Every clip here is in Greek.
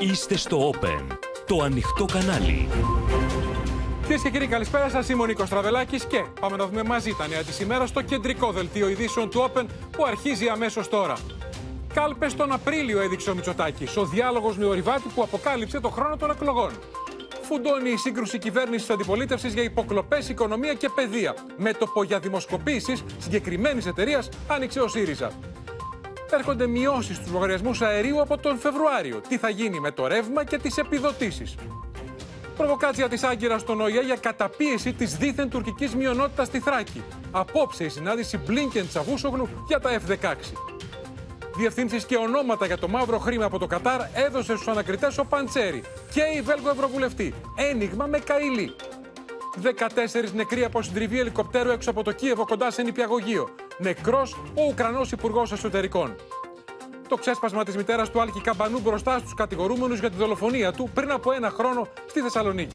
Είστε στο Open, το ανοιχτό κανάλι. Κυρίες και κύριοι, καλησπέρα σας. Είμαι ο Νίκος Τραβελάκης και πάμε να δούμε μαζί τα νέα της ημέρας στο κεντρικό δελτίο ειδήσεων του Open που αρχίζει αμέσως τώρα. Κάλπες τον Απρίλιο έδειξε ο Μητσοτάκης, ο διάλογος νεοριβάτη που αποκάλυψε το χρόνο των εκλογών. Φουντώνει η σύγκρουση κυβέρνησης αντιπολίτευσης για υποκλοπές, οικονομία και παιδεία. Μέτωπο για δημοσκοπήσεις συγκεκριμένης εταιρείας άνοιξε ο ΣΥΡΙΖΑ. Έρχονται μειώσεις στους λογαριασμούς αερίου από τον Φεβρουάριο. Τι θα γίνει με το ρεύμα και τις επιδοτήσεις; Προβοκάτσια της Άγκυρας στον ΟΗΕ για καταπίεση της δίθεν τουρκικής μειονότητας στη Θράκη. Απόψε η συνάντηση Μπλίνκεν Τσαβούσογλου για τα F-16. Διευθύνσεις και ονόματα για το μαύρο χρήμα από το Κατάρ έδωσε στους ανακριτές ο Παντσέρη και η Βέλγο Ευρωβουλευτή. Ένιγμα με καηλή. 14 νεκροί από συντριβή ελικοπτέρου έξω από το Κίεβο κοντά σε νηπιαγωγείο. Νεκρός ο Ουκρανός Υπουργός Εσωτερικών. Το ξέσπασμα της μητέρας του Άλκη Καμπανού μπροστά στους κατηγορούμενους για τη δολοφονία του πριν από ένα χρόνο στη Θεσσαλονίκη.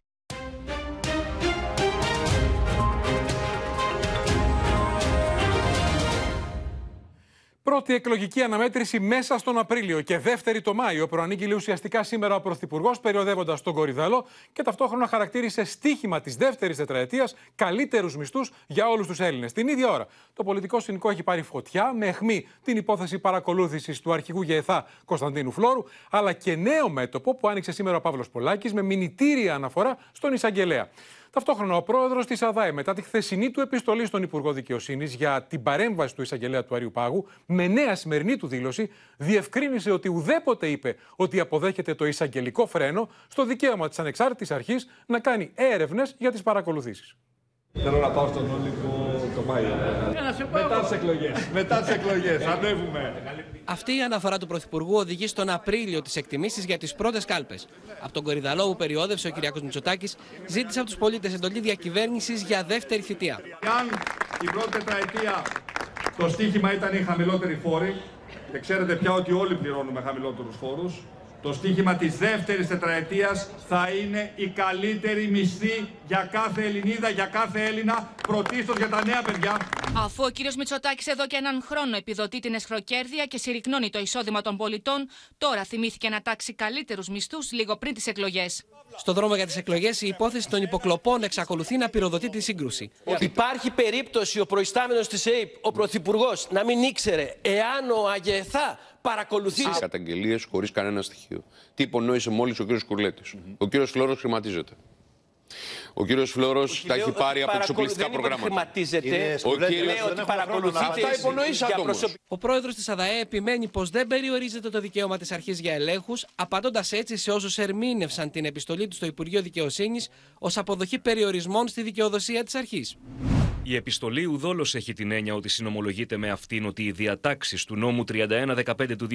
Πρώτη εκλογική αναμέτρηση μέσα στον Απρίλιο και δεύτερη το Μάιο. Προανήγγειλε ουσιαστικά σήμερα ο Πρωθυπουργός, περιοδεύοντας τον Κορυδαλό και ταυτόχρονα χαρακτήρισε στίχημα της δεύτερης τετραετίας καλύτερους μισθούς για όλους τους Έλληνες. Την ίδια ώρα, το πολιτικό σκηνικό έχει πάρει φωτιά με αιχμή την υπόθεση παρακολούθησης του αρχηγού ΓΕΘΑ Κωνσταντίνου Φλόρου, αλλά και νέο μέτωπο που άνοιξε σήμερα ο Παύλος Πολάκης με μηνυτήρια αναφορά στον Ισαγγελέα. Ταυτόχρονα, ο πρόεδρος της ΑΔΑΕ, μετά τη χθεσινή του επιστολή στον Υπουργό Δικαιοσύνης για την παρέμβαση του εισαγγελέα του Αριού Πάγου, με νέα σημερινή του δήλωση, διευκρίνησε ότι ουδέποτε είπε ότι αποδέχεται το εισαγγελικό φρένο στο δικαίωμα της ανεξάρτητης αρχής να κάνει έρευνες για τις παρακολουθήσεις. Θέλω να πάω στον Όλυμπο το Μάιο. Μετά τις εκλογές. Μετά τις εκλογές. Ανέβουμε. Αυτή η αναφορά του Πρωθυπουργού οδηγεί στον Απρίλιο τις εκτιμήσεις για τις πρώτες κάλπες. Από τον Κορυδαλό που περιόδευσε ο κ. Μητσοτάκης, ζήτησε από τους πολίτες εντολή διακυβέρνησης για δεύτερη θητεία. Αν την πρώτη τετραετία το στίχημα ήταν οι χαμηλότεροι φόροι, και ξέρετε πια ότι όλοι πληρώνουμε χαμηλότερους φόρους, το στίχημα της δεύτερης τετραετίας θα είναι η καλύτερη μισθή για κάθε Ελληνίδα, για κάθε Έλληνα, πρωτίστως για τα νέα παιδιά. Αφού ο κύριος Μητσοτάκης εδώ και έναν χρόνο επιδοτεί την εσχροκέρδεια και συρρυκνώνει το εισόδημα των πολιτών, τώρα θυμήθηκε να τάξει καλύτερους μισθούς λίγο πριν τις εκλογές. Στο δρόμο για τις εκλογές, η υπόθεση των υποκλοπών εξακολουθεί να πυροδοτεί τη σύγκρουση. Υπάρχει περίπτωση ο προϊστάμενος της ΕΕΠ, ο Πρωθυπουργός, να μην ήξερε εάν ο ΑΓΕΘΑ παρακολουθείς. Καταγγελίες χωρίς κανένα στοιχείο. Τι υπονόησε μόλις ο κύριος Κουρλέτης. Ο κύριος Φλόρο χρηματίζεται. Ο κύριος Φλόρο τα έχει πάρει από εξοπλιστικά προγράμματα. χρηματίζεται. Ο κύριος- Λέω ότι παρακολουθείτε Αυτά υπονοήσατε για όμως. προσωπικό. Ο πρόεδρος της ΑΔΑΕ επιμένει πως δεν περιορίζεται το δικαίωμα της αρχής για ελέγχους, απαντώντας έτσι σε όσους ερμήνευσαν την επιστολή του στο Υπουργείο Δικαιοσύνης ως αποδοχή περιορισμών στη δικαιοδοσία της αρχής. Η επιστολή ουδόλως έχει την έννοια ότι συνομολογείται με αυτήν ότι οι διατάξεις του νόμου 3115 του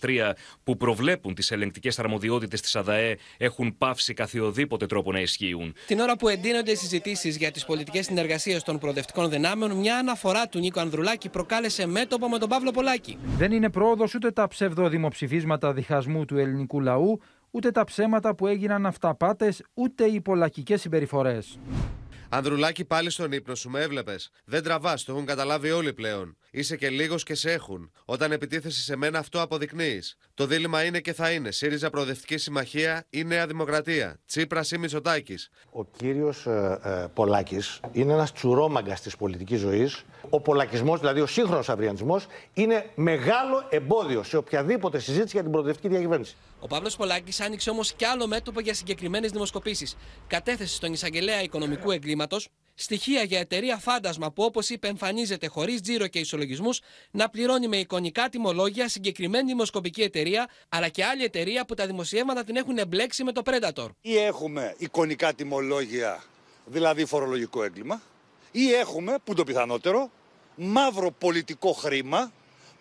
2003 που προβλέπουν τις ελεγκτικές αρμοδιότητες της ΑΔΑΕ έχουν πάυσει καθιοδήποτε τρόπο να ισχύουν. Την ώρα που εντείνονται οι συζητήσεις για τις πολιτικές συνεργασίες των προοδευτικών δυνάμεων, μια αναφορά του Νίκο Ανδρουλάκη προκάλεσε μέτωπο με τον Παύλο Πολάκη. Δεν είναι πρόοδος ούτε τα ψευδοδημοψηφίσματα διχασμού του ελληνικού λαού, ούτε τα ψέματα που έγιναν αυταπάτες, ούτε οι πολλακικές συμπεριφορές. Ανδρουλάκη, πάλι στον ύπνο σου με έβλεπες. Δεν τραβάς, το έχουν καταλάβει όλοι πλέον. Είσαι και λίγος και σε έχουν. Όταν επιτίθεσαι σε μένα, αυτό αποδεικνύεις. Το δίλημα είναι και θα είναι. ΣΥΡΙΖΑ Προοδευτική Συμμαχία ή Νέα Δημοκρατία. Τσίπρας ή Μητσοτάκης. Ο κύριος ε, ε, Πολάκης είναι ένας τσουρόμαγκας της πολιτικής ζωής. Ο πολακισμός, δηλαδή ο σύγχρονος αυριανισμός, είναι μεγάλο εμπόδιο σε οποιαδήποτε συζήτηση για την προοδευτική διακυβέρνηση. Ο Παύλος Πολάκης άνοιξε όμως κι άλλο μέτωπο για συγκεκριμένες δημοσκοπήσεις. Κατέθεσε στον εισαγγελέα οικονομικού εγκλήματος στοιχεία για εταιρεία φάντασμα που, όπως είπε, εμφανίζεται χωρίς τζίρο και ισολογισμούς να πληρώνει με εικονικά τιμολόγια συγκεκριμένη δημοσκοπική εταιρεία, αλλά και άλλη εταιρεία που τα δημοσιεύματα την έχουν εμπλέξει με το Predator. Ή έχουμε εικονικά τιμολόγια, δηλαδή φορολογικό έγκλημα, ή έχουμε, που το πιθανότερο, μαύρο πολιτικό χρήμα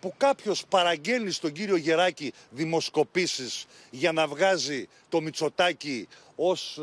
που κάποιος παραγγέλνει στον κύριο Γεράκη δημοσκοπήσεις για να βγάζει το Μητσοτάκη ως,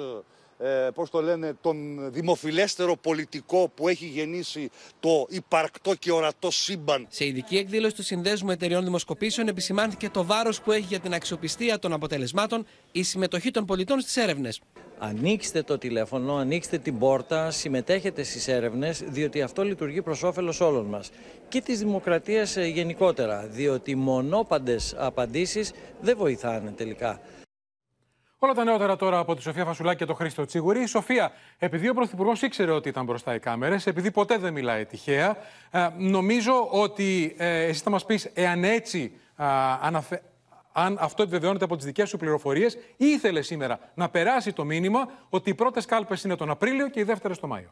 ε, πώς το λένε, τον δημοφιλέστερο πολιτικό που έχει γεννήσει το υπαρκτό και ορατό σύμπαν. Σε ειδική εκδήλωση του Συνδέσμου Εταιριών Δημοσκοπήσεων επισημάνθηκε το βάρος που έχει για την αξιοπιστία των αποτελεσμάτων η συμμετοχή των πολιτών στις έρευνες. Ανοίξτε το τηλέφωνο, ανοίξτε την πόρτα, συμμετέχετε στις έρευνες, διότι αυτό λειτουργεί προς όφελος όλων μας. Και της δημοκρατίας ε, γενικότερα, διότι μονόπαντες απαντήσεις δεν βοηθάνε τελικά. Όλα τα νεότερα τώρα από τη Σοφία Φασουλάκη και τον Χρήστο Τσίγουρη. Η Σοφία, επειδή ο Πρωθυπουργός ήξερε ότι ήταν μπροστά οι κάμερες, επειδή ποτέ δεν μιλάει τυχαία, ε, νομίζω ότι ε, εσύ θα μας πεις εάν έτσι αναφε... αν αυτό επιβεβαιώνεται από τις δικές σου πληροφορίες, ή ήθελε σήμερα να περάσει το μήνυμα ότι οι πρώτες κάλπες είναι τον Απρίλιο και οι δεύτερες τον Μάιο.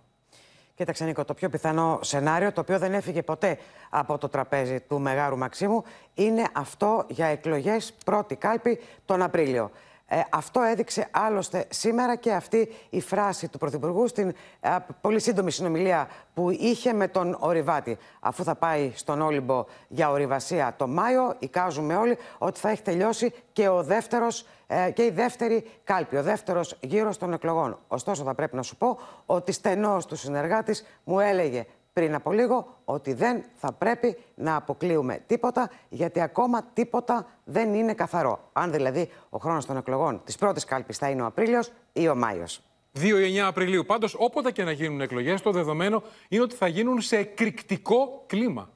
Κοίταξε, Νίκο, το πιο πιθανό σενάριο, το οποίο δεν έφυγε ποτέ από το τραπέζι του Μεγάρου Μαξίμου, είναι αυτό για εκλογές πρώτη κάλπη τον Απρίλιο. Ε, αυτό έδειξε άλλωστε σήμερα και αυτή η φράση του Πρωθυπουργού στην ε, πολύ σύντομη συνομιλία που είχε με τον Ορειβάτη. Αφού θα πάει στον Όλυμπο για ορειβασία το Μάιο, εικάζουμε όλοι ότι θα έχει τελειώσει και, ο δεύτερος, ε, και η δεύτερη κάλπη, ο δεύτερος γύρος των εκλογών. Ωστόσο θα πρέπει να σου πω ότι στενός του συνεργάτης μου έλεγε πριν από λίγο ότι δεν θα πρέπει να αποκλείουμε τίποτα, γιατί ακόμα τίποτα δεν είναι καθαρό. Αν δηλαδή ο χρόνος των εκλογών της πρώτης κάλπης θα είναι ο Απρίλιος ή ο Μάιος. 2 9 Απριλίου. Πάντως, όποτε και να γίνουν εκλογές, το δεδομένο είναι ότι θα γίνουν σε εκρηκτικό κλίμα.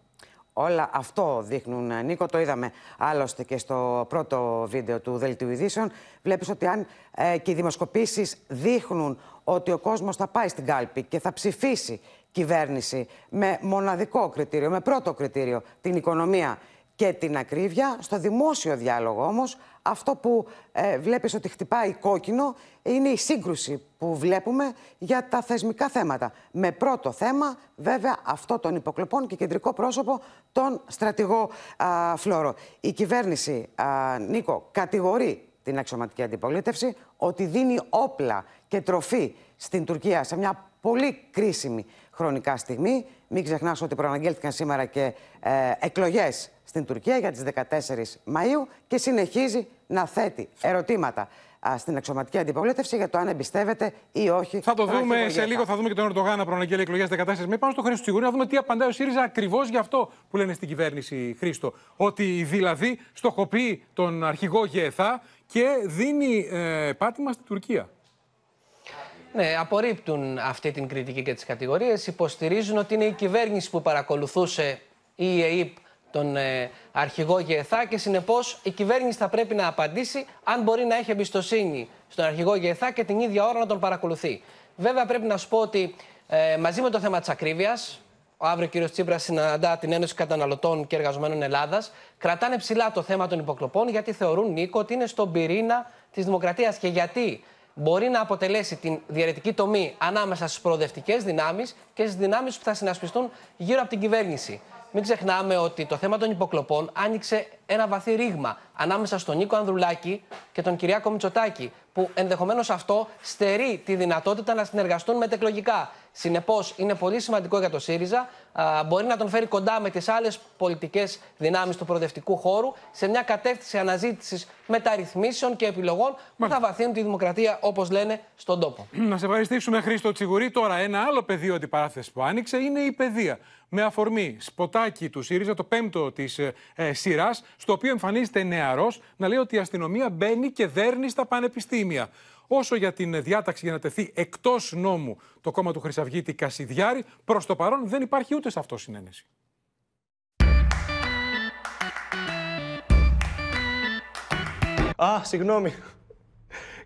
Όλα αυτό δείχνουν, Νίκο, το είδαμε άλλωστε και στο πρώτο βίντεο του Δελτίου Ειδήσεων. Βλέπεις ότι αν ε, και οι δημοσκοπήσεις δείχνουν ότι ο κόσμος θα πάει στην κάλπη και θα ψηφίσει κυβέρνηση με μοναδικό κριτήριο, με πρώτο κριτήριο την οικονομία και την ακρίβεια. Στο δημόσιο διάλογο όμως αυτό που ε, βλέπεις ότι χτυπάει κόκκινο είναι η σύγκρουση που βλέπουμε για τα θεσμικά θέματα. Με πρώτο θέμα βέβαια αυτό των υποκλοπών και κεντρικό πρόσωπο τον στρατηγό α, Φλόρο. Η κυβέρνηση, α, Νίκο, κατηγορεί την αξιωματική αντιπολίτευση ότι δίνει όπλα και τροφή στην Τουρκία σε μια πολύ κρίσιμη χρονικά στιγμή. Μην ξεχνάς ότι προαναγγέλθηκαν σήμερα και ε, εκλογές στην Τουρκία για τις 14 Μαΐου και συνεχίζει να θέτει ερωτήματα στην αξιωματική αντιπολίτευση για το αν εμπιστεύεται ή όχι. Θα το δούμε σε λίγο. Θα δούμε και τον Ερντογάν να προαναγγέλει εκλογές 14 Μαΐου. Πάνω στο Χρήστο Τσιγούρη να δούμε τι απαντάει ο ΣΥΡΙΖΑ ακριβώς γι' αυτό που λένε στην κυβέρνηση Χρήστο. Ότι δηλαδή στοχοποιεί τον αρχηγό ΓΕΘΑ και δίνει ε, πάτημα στην Τουρκία. Ναι, απορρίπτουν αυτή την κριτική και τις κατηγορίες. Υποστηρίζουν ότι είναι η κυβέρνηση που παρακολουθούσε η ΕΕΠ τον ε, αρχηγό ΓΕΘΑ και συνεπώς η κυβέρνηση θα πρέπει να απαντήσει αν μπορεί να έχει εμπιστοσύνη στον αρχηγό ΓΕΘΑ και την ίδια ώρα να τον παρακολουθεί. Βέβαια πρέπει να σου πω ότι ε, μαζί με το θέμα της ακρίβειας, ο αύριο κ. Τσίπρας συναντά την Ένωση Καταναλωτών και Εργαζομένων Ελλάδας. Κρατάνε ψηλά το θέμα των υποκλοπών γιατί θεωρούν, Νίκο, ότι είναι στον πυρήνα της δημοκρατίας. Και γιατί μπορεί να αποτελέσει την διαιρετική τομή ανάμεσα στις προοδευτικές δυνάμεις και στις δυνάμεις που θα συνασπιστούν γύρω από την κυβέρνηση. Μην ξεχνάμε ότι το θέμα των υποκλοπών άνοιξε ένα βαθύ ρήγμα ανάμεσα στον Νίκο Ανδρουλάκη και τον Κυριάκο Μητσοτάκη, που ενδεχομένως αυτό στερεί τη δυνατότητα να συνεργαστούν μετεκλογικά. Συνεπώς, είναι πολύ σημαντικό για το ΣΥΡΙΖΑ. Α, μπορεί να τον φέρει κοντά με τις άλλες πολιτικές δυνάμεις του προοδευτικού χώρου σε μια κατεύθυνση αναζήτησης μεταρρυθμίσεων και επιλογών που θα βαθύνουν τη δημοκρατία, όπως λένε, στον τόπο. Να σε ευχαριστήσουμε, Χρήστο Τσιγουρή. Τώρα, ένα άλλο πεδίο αντιπαράθεσης που άνοιξε είναι η παιδεία. Με αφορμή σποτάκι του ΣΥΡΙΖΑ, το πέμπτο της ε, ε σειράς, στο οποίο εμφανίζεται νεαρός να λέει ότι η αστυνομία μπαίνει και δέρνει στα πανεπιστήμια. Όσο για την διάταξη για να τεθεί εκτός νόμου το κόμμα του Χρυσαυγίτη Κασιδιάρη, προς το παρόν δεν υπάρχει ούτε σε αυτό συνένεση. Α, συγγνώμη.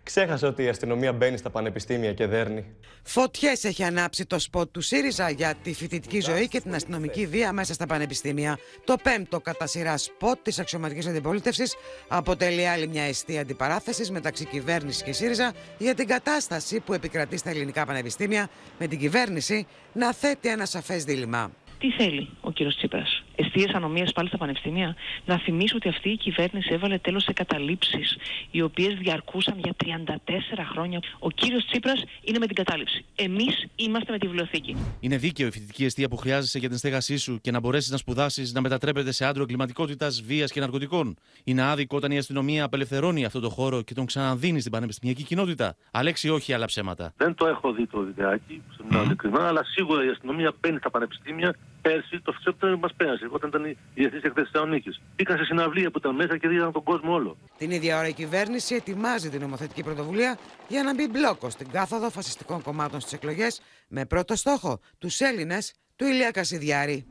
Ξέχασα ότι η αστυνομία μπαίνει στα πανεπιστήμια και δέρνει. Φωτιές έχει ανάψει το σποτ του ΣΥΡΙΖΑ για τη φοιτητική ζωή και την αστυνομική βία μέσα στα πανεπιστήμια. Το πέμπτο κατά σειρά σποτ της αξιωματικής αντιπολίτευσης αποτελεί άλλη μια εστία αντιπαράθεσης μεταξύ κυβέρνησης και ΣΥΡΙΖΑ για την κατάσταση που επικρατεί στα ελληνικά πανεπιστήμια, με την κυβέρνηση να θέτει ένα σαφές δίλημμα. Τι θέλει ο κύριος Τσίπρας, Εστίες ανομίας πάλι στα πανεπιστήμια. Να θυμίσω ότι αυτή η κυβέρνηση έβαλε τέλος σε καταλήψεις, οι οποίες διαρκούσαν για 34 χρόνια. Ο κύριος Τσίπρας είναι με την κατάληψη. Εμείς είμαστε με τη βιβλιοθήκη. Είναι δίκαιο η φοιτητική αιστεία που χρειάζεσαι για την στέγασή σου και να μπορέσεις να σπουδάσεις να μετατρέπεται σε άντρο εγκληματικότητας, βίας και ναρκωτικών. Είναι άδικο όταν η αστυνομία απελευθερώνει αυτό το χώρο και τον ξαναδίνει στην πανεπιστημιακή κοινότητα. Αλέξη, όχι άλλα ψέματα. Δεν το έχω δει το βιντεάκι, ειλικρινά, αλλά σίγουρα η αστυνομία μπαίνει στα πανεπιστήμια πέρσι, το Σεπτέμβριο μας πέρασε, όταν ήταν η Διεθνή Εκθέσης Θεσσαλονίκης. Πήγαν σε συναυλία που ήταν μέσα και δίδαν τον κόσμο όλο. Την ίδια ώρα η κυβέρνηση ετοιμάζει την νομοθετική πρωτοβουλία για να μπει μπλόκο στην κάθοδο φασιστικών κομμάτων στις εκλογές με πρώτο στόχο τους Έλληνες του Ηλία Κασιδιάρη.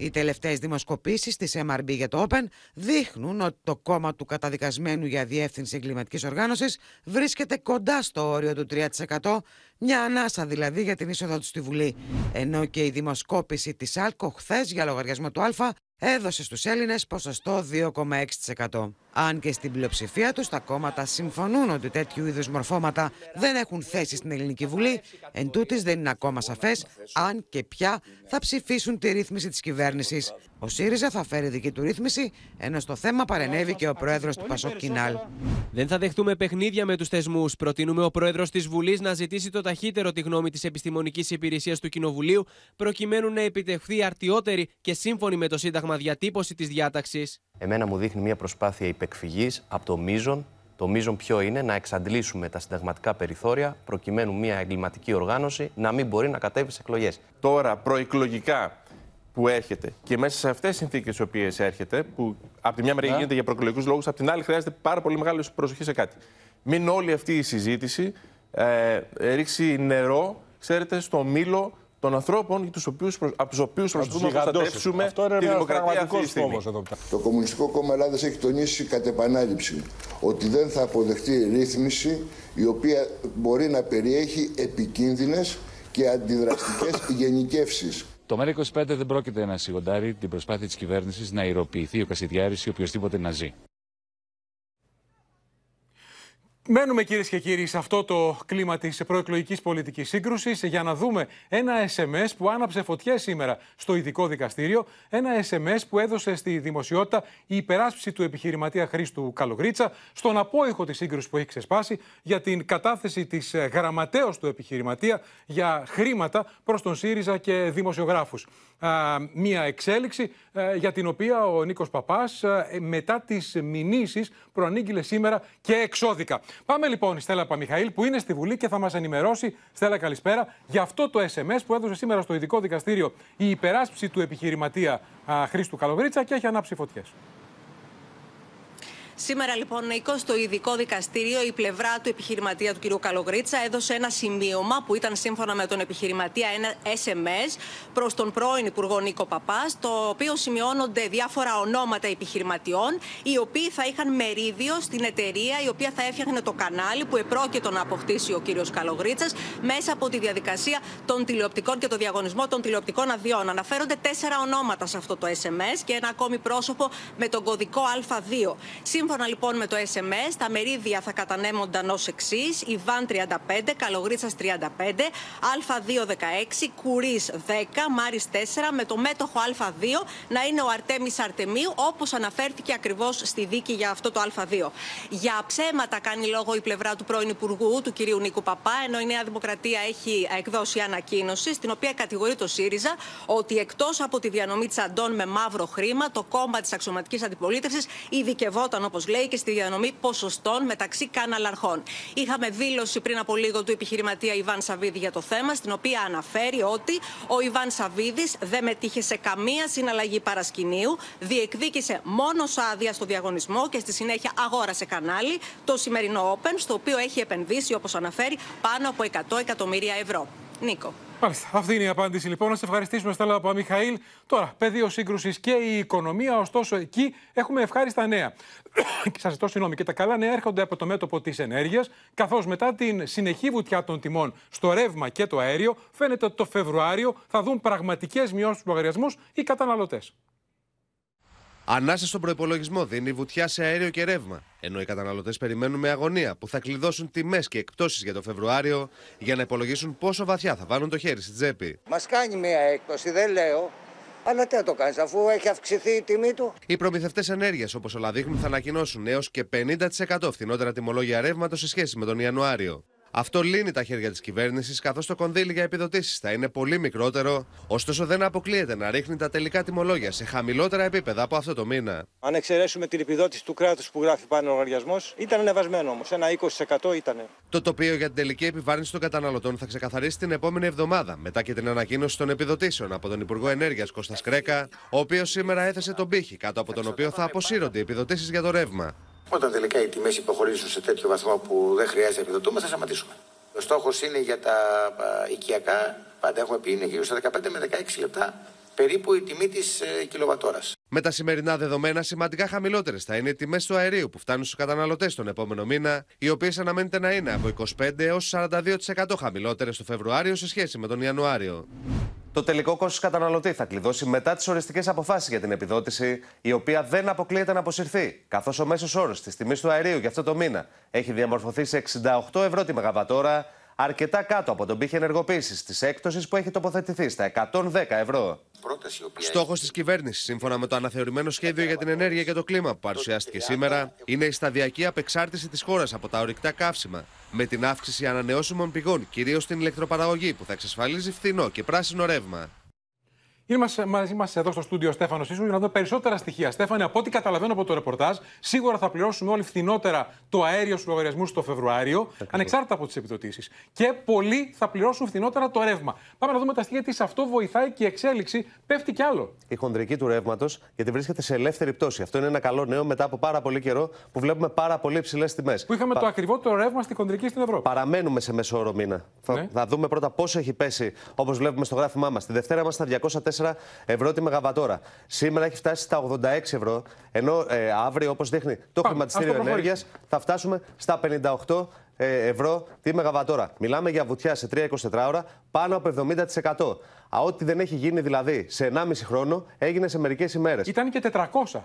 Οι τελευταίες δημοσκοπήσεις της MRB για το Open δείχνουν ότι το κόμμα του καταδικασμένου για διεύθυνση εγκληματικής οργάνωσης βρίσκεται κοντά στο όριο του 3%, μια ανάσα δηλαδή για την είσοδο του στη Βουλή. Ενώ και η δημοσκόπηση της ΑΛΚΟ χθες για λογαριασμό του Α έδωσε στους Έλληνες ποσοστό 2,6%. Αν και στην πλειοψηφία τους τα κόμματα συμφωνούν ότι τέτοιου είδους μορφώματα δεν έχουν θέση στην Ελληνική Βουλή, εν τούτης δεν είναι ακόμα σαφές αν και ποια θα ψηφίσουν τη ρύθμιση της κυβέρνησης. Ο ΣΥΡΙΖΑ θα φέρει δική του ρύθμιση, ενώ στο θέμα παρενέβη και ο πρόεδρος του Πασόκ Κινάλ. Δεν θα δεχτούμε παιχνίδια με τους θεσμούς. Προτείνουμε ο πρόεδρος της Βουλής να ζητήσει το ταχύτερο τη γνώμη της Επιστημονικής Υπηρεσίας του Κοινοβουλίου, προκειμένου να επιτευχθεί αρτιότερη και σύμφωνη με το Σύνταγμα διατύπωση της διάταξης. Εμένα μου δείχνει μια προσπάθεια υπεκφυγής από το μείζον. Το μείζον ποιο είναι, να εξαντλήσουμε τα συνταγματικά περιθώρια, προκειμένου μια εγκληματική οργάνωση να μην μπορεί να κατέβει σε εκλογές. Τώρα, προεκλογικά, που έρχεται και μέσα σε αυτές τις συνθήκες στι οποίες έρχεται, που από τη μια μεριά γίνεται για προεκλογικούς λόγους, από την άλλη χρειάζεται πάρα πολύ μεγάλη προσοχή σε κάτι. Μην όλη αυτή η συζήτηση ε, ρίξει νερό, ξέρετε, στο μήλο των ανθρώπων τους οποίους, από τους οποίους προσπαθούμε να προστατεύσουμε τη δημοκρατία αυτή τη στιγμή. Το Κομμουνιστικό Κόμμα Ελλάδας έχει τονίσει κατ' επανάληψη ότι δεν θα αποδεχτεί ρύθμιση η οποία μπορεί να περιέχει επικίνδυνες και αντιδραστικές γενικεύσεις. Το ΜΕΡΑ25 δεν πρόκειται να σιγοντάρει την προσπάθεια της κυβέρνησης να ηρωποιηθεί ο Κασιδιάρης ή οποιοδήποτε να ζει. Μένουμε κυρίες και κύριοι σε αυτό το κλίμα της προεκλογικής πολιτικής σύγκρουσης για να δούμε ένα SMS που άναψε φωτιές σήμερα στο ειδικό δικαστήριο. Ένα SMS που έδωσε στη δημοσιότητα η υπεράσπιση του επιχειρηματία Χρήστου Καλογρίτσα στον απόϊχο της σύγκρουσης που έχει ξεσπάσει για την κατάθεση της γραμματέως του επιχειρηματία για χρήματα προς τον ΣΥΡΙΖΑ και δημοσιογράφους μία εξέλιξη για την οποία ο Νίκος Παπάς μετά τις μηνύσεις προανήγγειλε σήμερα και εξώδικα. Πάμε λοιπόν η Στέλλα Παμιχαήλ που είναι στη Βουλή και θα μας ενημερώσει, Στέλλα καλησπέρα, για αυτό το SMS που έδωσε σήμερα στο ειδικό δικαστήριο η υπεράσπιση του επιχειρηματία Χρήστου Καλογρίτσα και έχει ανάψει φωτιές. Σήμερα λοιπόν, Νίκο, στο ειδικό δικαστήριο, η πλευρά του επιχειρηματία του κ. Καλογρίτσα έδωσε ένα σημείωμα που ήταν σύμφωνα με τον επιχειρηματία ένα SMS προς τον πρώην Υπουργό Νίκο Παπάς, το οποίο σημειώνονται διάφορα ονόματα επιχειρηματιών, οι οποίοι θα είχαν μερίδιο στην εταιρεία η οποία θα έφτιαχνε το κανάλι που επρόκειτο να αποκτήσει ο κ. Καλογρίτσας μέσα από τη διαδικασία των τηλεοπτικών και το διαγωνισμό των τηλεοπτικών αδειών. Αναφέρονται τέσσερα ονόματα σε αυτό το SMS και ένα ακόμη πρόσωπο με τον κωδικό Α2. Σύμφωνα λοιπόν με το SMS, τα μερίδια θα κατανέμονταν ως εξής: Ιβάν 35, Καλογρίτσας 35, Α2 16, Κουρί 10, Μάρις 4, με το μέτοχο Α2 να είναι ο Αρτέμις Αρτεμίου, όπως αναφέρθηκε ακριβώς στη δίκη για αυτό το Α2. Για ψέματα κάνει λόγο η πλευρά του πρώην Υπουργού, του κυρίου Νίκου Παπά, ενώ η Νέα Δημοκρατία έχει εκδώσει ανακοίνωση, στην οποία κατηγορεί το ΣΥΡΙΖΑ ότι εκτός από τη διανομή τσαντών με μαύρο χρήμα, το κόμμα της αξιωματικής αντιπολίτευσης ειδικευόταν, όπως λέει, και στη διανομή ποσοστών μεταξύ καναλαρχών. Είχαμε δήλωση πριν από λίγο του επιχειρηματία Ιβάν Σαββίδη για το θέμα, στην οποία αναφέρει ότι ο Ιβάν Σαββίδης δεν μετήχε σε καμία συναλλαγή παρασκηνίου, διεκδίκησε μόνος άδεια στο διαγωνισμό και στη συνέχεια αγόρασε κανάλι, το σημερινό Open, στο οποίο έχει επενδύσει, όπως αναφέρει, πάνω από 100 εκατομμύρια ευρώ. Νίκο. Μάλιστα. Αυτή είναι η απάντηση λοιπόν. Να σε ευχαριστήσουμε, Στέλλα από Μιχαήλ. Τώρα, πεδίο σύγκρουσης και η οικονομία. Ωστόσο, εκεί έχουμε ευχάριστα νέα. και σας ζητώ συγγνώμη. Και τα καλά νέα έρχονται από το μέτωπο της ενέργειας, καθώς μετά την συνεχή βουτιά των τιμών στο ρεύμα και το αέριο, φαίνεται ότι το Φεβρουάριο θα δουν πραγματικές μειώσεις στους λογαριασμούς οι καταναλωτές. Ανάσα στον προπολογισμό δίνει βουτιά σε αέριο και ρεύμα. Ενώ οι καταναλωτές περιμένουν με αγωνία που θα κλειδώσουν τιμές και εκπτώσεις για το Φεβρουάριο για να υπολογίσουν πόσο βαθιά θα βάλουν το χέρι στη τσέπη. Μας κάνει μια έκπτωση, δεν λέω. Αλλά τι να το κάνεις, αφού έχει αυξηθεί η τιμή του. Οι προμηθευτές ενέργειας, όπως όλα δείχνουν, θα ανακοινώσουν έως και 50% φθηνότερα τιμολόγια ρεύματος σε σχέση με τον Ιανουάριο. Αυτό λύνει τα χέρια της κυβέρνησης, καθώς το κονδύλι για επιδοτήσεις θα είναι πολύ μικρότερο, ωστόσο δεν αποκλείεται να ρίχνει τα τελικά τιμολόγια σε χαμηλότερα επίπεδα από αυτό το μήνα. Αν εξαιρέσουμε την επιδότηση του κράτους που γράφει πάνω ο λογαριασμός, ήταν ανεβασμένο όμως. Ένα 20% ήταν. Το τοπίο για την τελική επιβάρυνση των καταναλωτών θα ξεκαθαρίσει την επόμενη εβδομάδα, μετά και την ανακοίνωση των επιδοτήσεων από τον Υπουργό Ενέργειας Κώστας Κρέκα, ο οποίος σήμερα έθεσε τον πύχη, κάτω από τον οποίο θα αποσύρονται οι επιδοτήσεις για το ρεύμα. Όταν τελικά οι τιμές υποχωρήσουν σε τέτοιο βαθμό που δεν χρειάζεται να επιδοτούμε, θα σταματήσουμε. Ο στόχος είναι για τα οικιακά, πάντα έχουμε πει, είναι γύρω στα 15 με 16 λεπτά περίπου η τιμή της ε, κιλοβατόρας. Με τα σημερινά δεδομένα, σημαντικά χαμηλότερες θα είναι οι τιμές του αερίου που φτάνουν στους καταναλωτές τον επόμενο μήνα, οι οποίες αναμένεται να είναι από 25 έως 42% χαμηλότερες το Φεβρουάριο σε σχέση με τον Ιανουάριο. Το τελικό κόστος καταναλωτή θα κλειδώσει μετά τις οριστικές αποφάσεις για την επιδότηση, η οποία δεν αποκλείεται να αποσυρθεί, καθώς ο μέσος όρος της τιμής του αερίου για αυτό το μήνα έχει διαμορφωθεί σε 68 ευρώ τη Μεγαβατόρα, αρκετά κάτω από τον πύχη ενεργοποίησης της έκπτωσης που έχει τοποθετηθεί στα 110 ευρώ. Στόχος της κυβέρνησης, σύμφωνα με το αναθεωρημένο σχέδιο για την ενέργεια και το κλίμα που παρουσιάστηκε σήμερα, είναι η σταδιακή απεξάρτηση της χώρας από τα ορυκτά καύσιμα. Με την αύξηση ανανεώσιμων πηγών, κυρίως στην ηλεκτροπαραγωγή, που θα εξασφαλίζει φθηνό και πράσινο ρεύμα. Είμαστε μαζί μα εδώ στο στούντιο Στέφανος Σίσου για να δούμε περισσότερα στοιχεία. Στέφανε, από ό,τι καταλαβαίνω από το ρεπορτάζ, σίγουρα θα πληρώσουμε όλοι φθηνότερα το αέριο στους λογαριασμούς το Φεβρουάριο, ανεξάρτητα από τις επιδοτήσεις. Και πολλοί θα πληρώσουν φθηνότερα το ρεύμα. Πάμε να δούμε τα στοιχεία τι αυτό βοηθάει και η εξέλιξη πέφτει κι άλλο. Η χονδρική του ρεύματος, γιατί βρίσκεται σε ελεύθερη πτώση. Αυτό είναι ένα καλό νέο μετά από πάρα πολύ καιρό που βλέπουμε πάρα πολύ υψηλές τιμές. Που είχαμε Πα... το ακριβότερο ρεύμα στη χονδρική στην Ευρώπη. Παραμένουμε σε μέσο όρο μήνα. Ναι. Θα, θα δούμε πρώτα πόσο έχει πέσει, όπως βλέπουμε στο γράφημά μας. Τη Δευτέρα μα στα 204 ευρώ τη Μεγαβατόρα. Σήμερα έχει φτάσει στα 86 ευρώ, ενώ ε, αύριο, όπως δείχνει το Πάμε, χρηματιστήριο ενέργειας, θα φτάσουμε στα 58 ε, ευρώ τη Μεγαβατόρα. Μιλάμε για βουτιά σε 3-24 ώρα πάνω από 70%. Α, ό,τι δεν έχει γίνει δηλαδή σε 1,5 χρόνο έγινε σε μερικές ημέρες. Ήταν και 400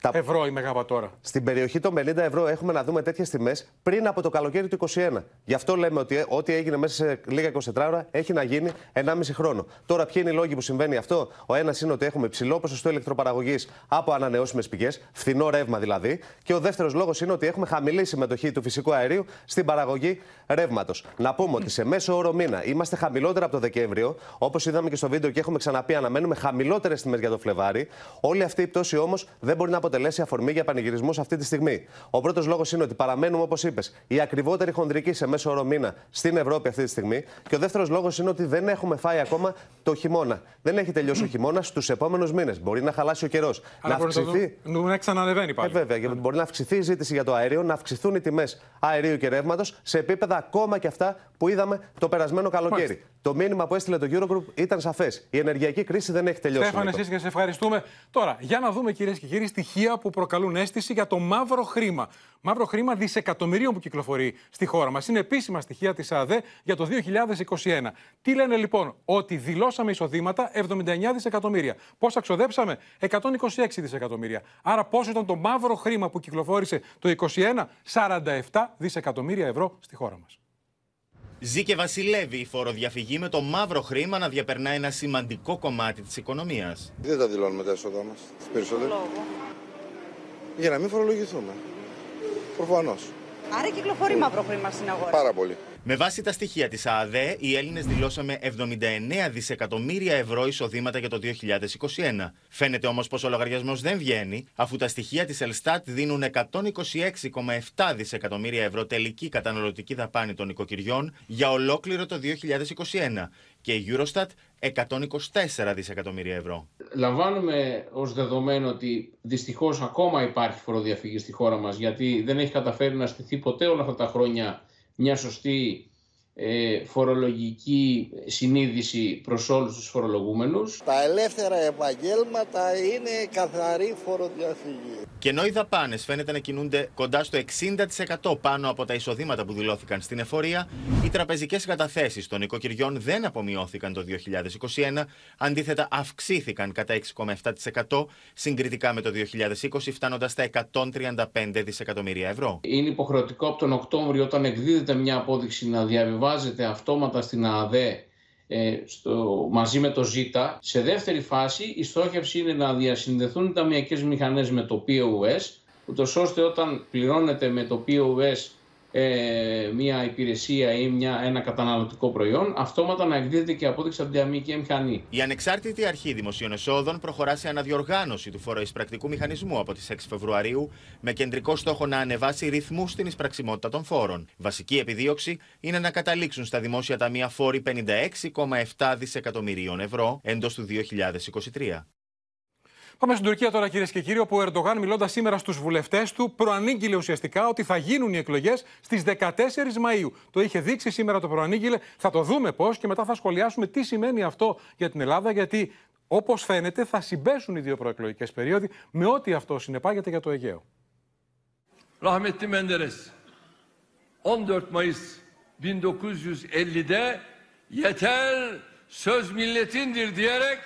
τα... ευρώ η Μεγαβατόρα. Στην περιοχή των 50 ευρώ έχουμε να δούμε τέτοιες τιμές πριν από το καλοκαίρι του 2021. Γι' αυτό λέμε ότι ό,τι έγινε μέσα σε λίγα 24 ώρα έχει να γίνει 1,5 χρόνο. Τώρα, ποιοι είναι οι λόγοι που συμβαίνει αυτό; Ο ένας είναι ότι έχουμε υψηλό ποσοστό ηλεκτροπαραγωγής από ανανεώσιμες πηγές, φθηνό ρεύμα δηλαδή. Και ο δεύτερος λόγος είναι ότι έχουμε χαμηλή συμμετοχή του φυσικού αερίου στην παραγωγή ρεύματος. Να πούμε ότι σε μέσο όρο μήνα είμαστε χαμηλότερα από το Δεκέμβριο. Όπως είδαμε και στο βίντεο και έχουμε ξαναπεί, αναμένουμε χαμηλότερες τιμές για το Φλεβάρι. Όλη αυτή η πτώση όμως δεν μπορεί να αποτελέσει αφορμή για πανηγυρισμούς αυτή τη στιγμή. Ο πρώτος λόγος είναι ότι παραμένουμε, όπως είπες, η ακριβότερη χονδρική σε μέσο όρο μήνα στην Ευρώπη αυτή τη στιγμή. Και ο δεύτερος λόγος είναι ότι δεν έχουμε φάει ακόμα το χειμώνα. Δεν έχει τελειώσει ο χειμώνας στους επόμενους μήνες. Μπορεί να χαλάσει ο καιρός. Να αυξηθεί. Να ξανανεβαίνει πάλι. Ε, βέβαια, γιατί μπορεί να αυξηθεί η ζήτηση για το αέριο, να αυξηθούν οι τιμές αερίου και ρεύματος σε επίπεδα ακόμα και αυτά που είδαμε το περασμένο καλοκαίρι. Μάλιστα. Το μήνυμα που έστειλε το Eurogroup ήταν σαφές. Η ενεργειακή κρίση δεν έχει τελειώσει. Στέφανε, εσείς και σε ευχαριστούμε. Τώρα, για να δούμε κυρίες και κύριοι στοιχεία που προκαλούν αίσθηση για το μαύρο χρήμα. Μαύρο χρήμα δισεκατομμυρίων που κυκλοφορεί στη χώρα μας. Είναι επίσημα στοιχεία της ΑΔΕ για το 2021. Τι λένε λοιπόν, ότι δηλώσαμε εισοδήματα 79 δισεκατομμύρια. Πόσα ξοδέψαμε, 126 δισεκατομμύρια. Άρα, πόσο ήταν το μαύρο χρήμα που κυκλοφόρησε το 2021, 47 δισεκατομμύρια ευρώ στη χώρα μας. Ζει και βασιλεύει η φοροδιαφυγή με το μαύρο χρήμα να διαπερνά ένα σημαντικό κομμάτι της οικονομίας. Δεν τα δηλώνουμε τα έσοδά μας. Περισσότερο. Για να μην φορολογηθούμε. Προφανώς. Άρα κυκλοφορεί μαύρο χρήμα στην αγορά. Πάρα πολύ. Με βάση τα στοιχεία της ΑΑΔΕ, οι Έλληνες δηλώσαμε 79 δισεκατομμύρια ευρώ εισοδήματα για το 2021. Φαίνεται όμως πως ο λογαριασμός δεν βγαίνει, αφού τα στοιχεία της Ελστάτ δίνουν 126,7 δισεκατομμύρια ευρώ τελική καταναλωτική δαπάνη των οικοκυριών για ολόκληρο το 2021 και η Eurostat 124 δισεκατομμύρια ευρώ. Λαμβάνουμε ως δεδομένο ότι δυστυχώς ακόμα υπάρχει φοροδιαφυγή στη χώρα μας γιατί δεν έχει καταφέρει να στηθεί ποτέ όλα αυτά τα χρόνια μια σωστή ε, φορολογική συνείδηση προς όλους τους φορολογούμενους. Τα ελεύθερα επαγγέλματα είναι καθαρή φοροδιαφυγή. Και ενώ οι δαπάνες φαίνεται να κινούνται κοντά στο 60% πάνω από τα εισοδήματα που δηλώθηκαν στην εφορία, οι τραπεζικές καταθέσεις των οικοκυριών δεν απομειώθηκαν το 2021, αντίθετα αυξήθηκαν κατά 6,7% συγκριτικά με το 2020, φτάνοντας στα 135 δισεκατομμύρια ευρώ. Είναι υποχρεωτικό από τον Οκτώβριο, όταν εκδίδεται μια απόδειξη, να διαβιβάζεται αυτόματα στην ΑΔΕ ε, στο, μαζί με το ΖΙΤΑ. Σε δεύτερη φάση η στόχευση είναι να διασυνδεθούν οι ταμιακές μηχανές με το POS, ούτως ώστε όταν πληρώνεται με το POS ε, μια υπηρεσία ή μια, ένα καταναλωτικό προϊόν, αυτόματα να εκδίδεται και απόδειξη από την ταμιακή μηχανή. Η Ανεξάρτητη Αρχή Δημοσίων Εσόδων προχωρά σε αναδιοργάνωση του φοροεισπρακτικού μηχανισμού από τις 6 Φεβρουαρίου, με κεντρικό στόχο να ανεβάσει ρυθμού στην εισπραξιμότητα των φόρων. Βασική επιδίωξη είναι να καταλήξουν στα δημόσια ταμεία φόροι 56,7 δισεκατομμυρίων ευρώ εντός του 2023. Πάμε στην Τουρκία τώρα, κυρίες και κύριοι, όπου ο Ερντογάν, μιλώντας σήμερα στους βουλευτές του, προανήγγειλε ουσιαστικά ότι θα γίνουν οι εκλογές στις 14 Μαου. Το είχε δείξει σήμερα, το προανήγγειλε. Θα το δούμε πώς και μετά θα σχολιάσουμε τι σημαίνει αυτό για την Ελλάδα, γιατί Όπως φαίνεται, θα συμπέσουν οι δύο προεκλογικές περίοδοι με ό,τι αυτό συνεπάγεται για το Αιγαίο. Rahmetli Menderes 14 Mayıs 1950'de yeter söz milletindir diyerek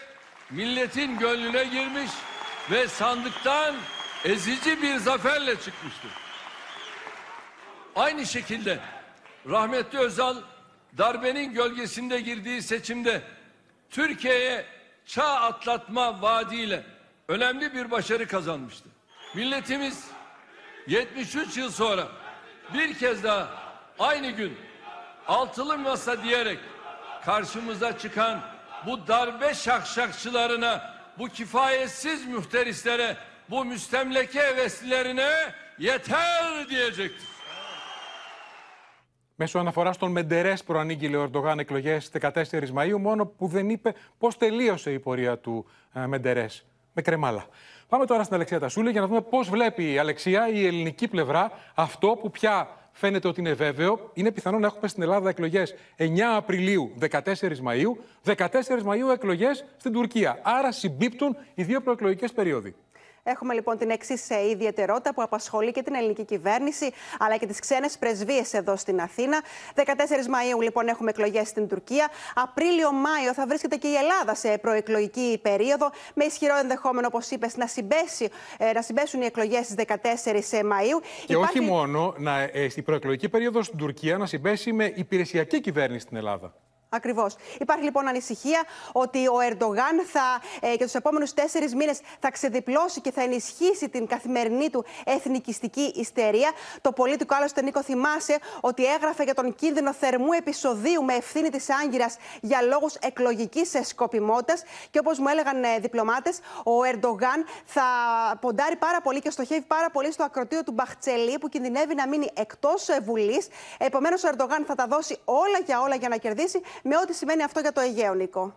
milletin gönlüne girmiş ve sandıktan ezici bir zaferle çıkmıştır. Aynı şekilde rahmetli Özal darbenin gölgesinde girdiği seçimde Türkiye'ye çağ atlatma vaadiyle önemli bir başarı kazanmıştı. Milletimiz 73 yıl sonra bir kez daha aynı gün altılı masa diyerek karşımıza çıkan bu darbe şakşakçılarına, bu kifayetsiz müfterislere, bu müstemleke heveslilerine yeter diyecektir. Μέσω αναφοράς στον Μεντερές προανήγγειλε ο Ερντογάν εκλογές 14 Μαου, μόνο που δεν είπε πώς τελείωσε η πορεία του Μεντερές. Με κρεμάλα. Πάμε τώρα στην Αλεξία Τασούλη για να δούμε πώς βλέπει η Αλεξία, η ελληνική πλευρά, αυτό που πια φαίνεται ότι είναι βέβαιο. Είναι πιθανό να έχουμε στην Ελλάδα εκλογές 9 Απριλίου, 14 Μαου, 14 Μαου εκλογές στην Τουρκία. Άρα συμπίπτουν οι δύο προεκλογικές περίοδοι. Έχουμε λοιπόν την εξής ιδιαιτερότητα που απασχολεί και την ελληνική κυβέρνηση αλλά και τις ξένες πρεσβείες εδώ στην Αθήνα. 14 Μαου λοιπόν έχουμε εκλογές στην Τουρκία. Απρίλιο-Μάιο θα βρίσκεται και η Ελλάδα σε προεκλογική περίοδο με ισχυρό ενδεχόμενο, όπως είπες, να, συμπέσει, να συμπέσουν οι εκλογές στις 14 Μαου. Και Υπάρχει... όχι μόνο να, ε, στην προεκλογική περίοδο στην Τουρκία να συμπέσει με υπηρεσιακή κυβέρνηση στην Ελλάδα. Ακριβώς. Υπάρχει λοιπόν ανησυχία ότι ο Ερντογάν θα, ε, και τους επόμενους τέσσερις μήνες θα ξεδιπλώσει και θα ενισχύσει την καθημερινή του εθνικιστική ιστερία. Το πολίτικο άλλωστε, Νίκο, θυμάσαι ότι έγραφε για τον κίνδυνο θερμού επεισοδίου με ευθύνη της Άγκυρας για λόγους εκλογικής σκοπιμότητα. Και όπως μου έλεγαν ε, διπλωμάτες, ο Ερντογάν θα ποντάρει πάρα πολύ και στοχεύει πάρα πολύ στο ακροτήριο του Μπαχτσελή, που κινδυνεύει να μείνει εκτός ε, Βουλής. Επομένως, ο Ερντογάν θα τα δώσει όλα για όλα για να κερδίσει με ό,τι σημαίνει αυτό για το Αιγαίο, Νίκο.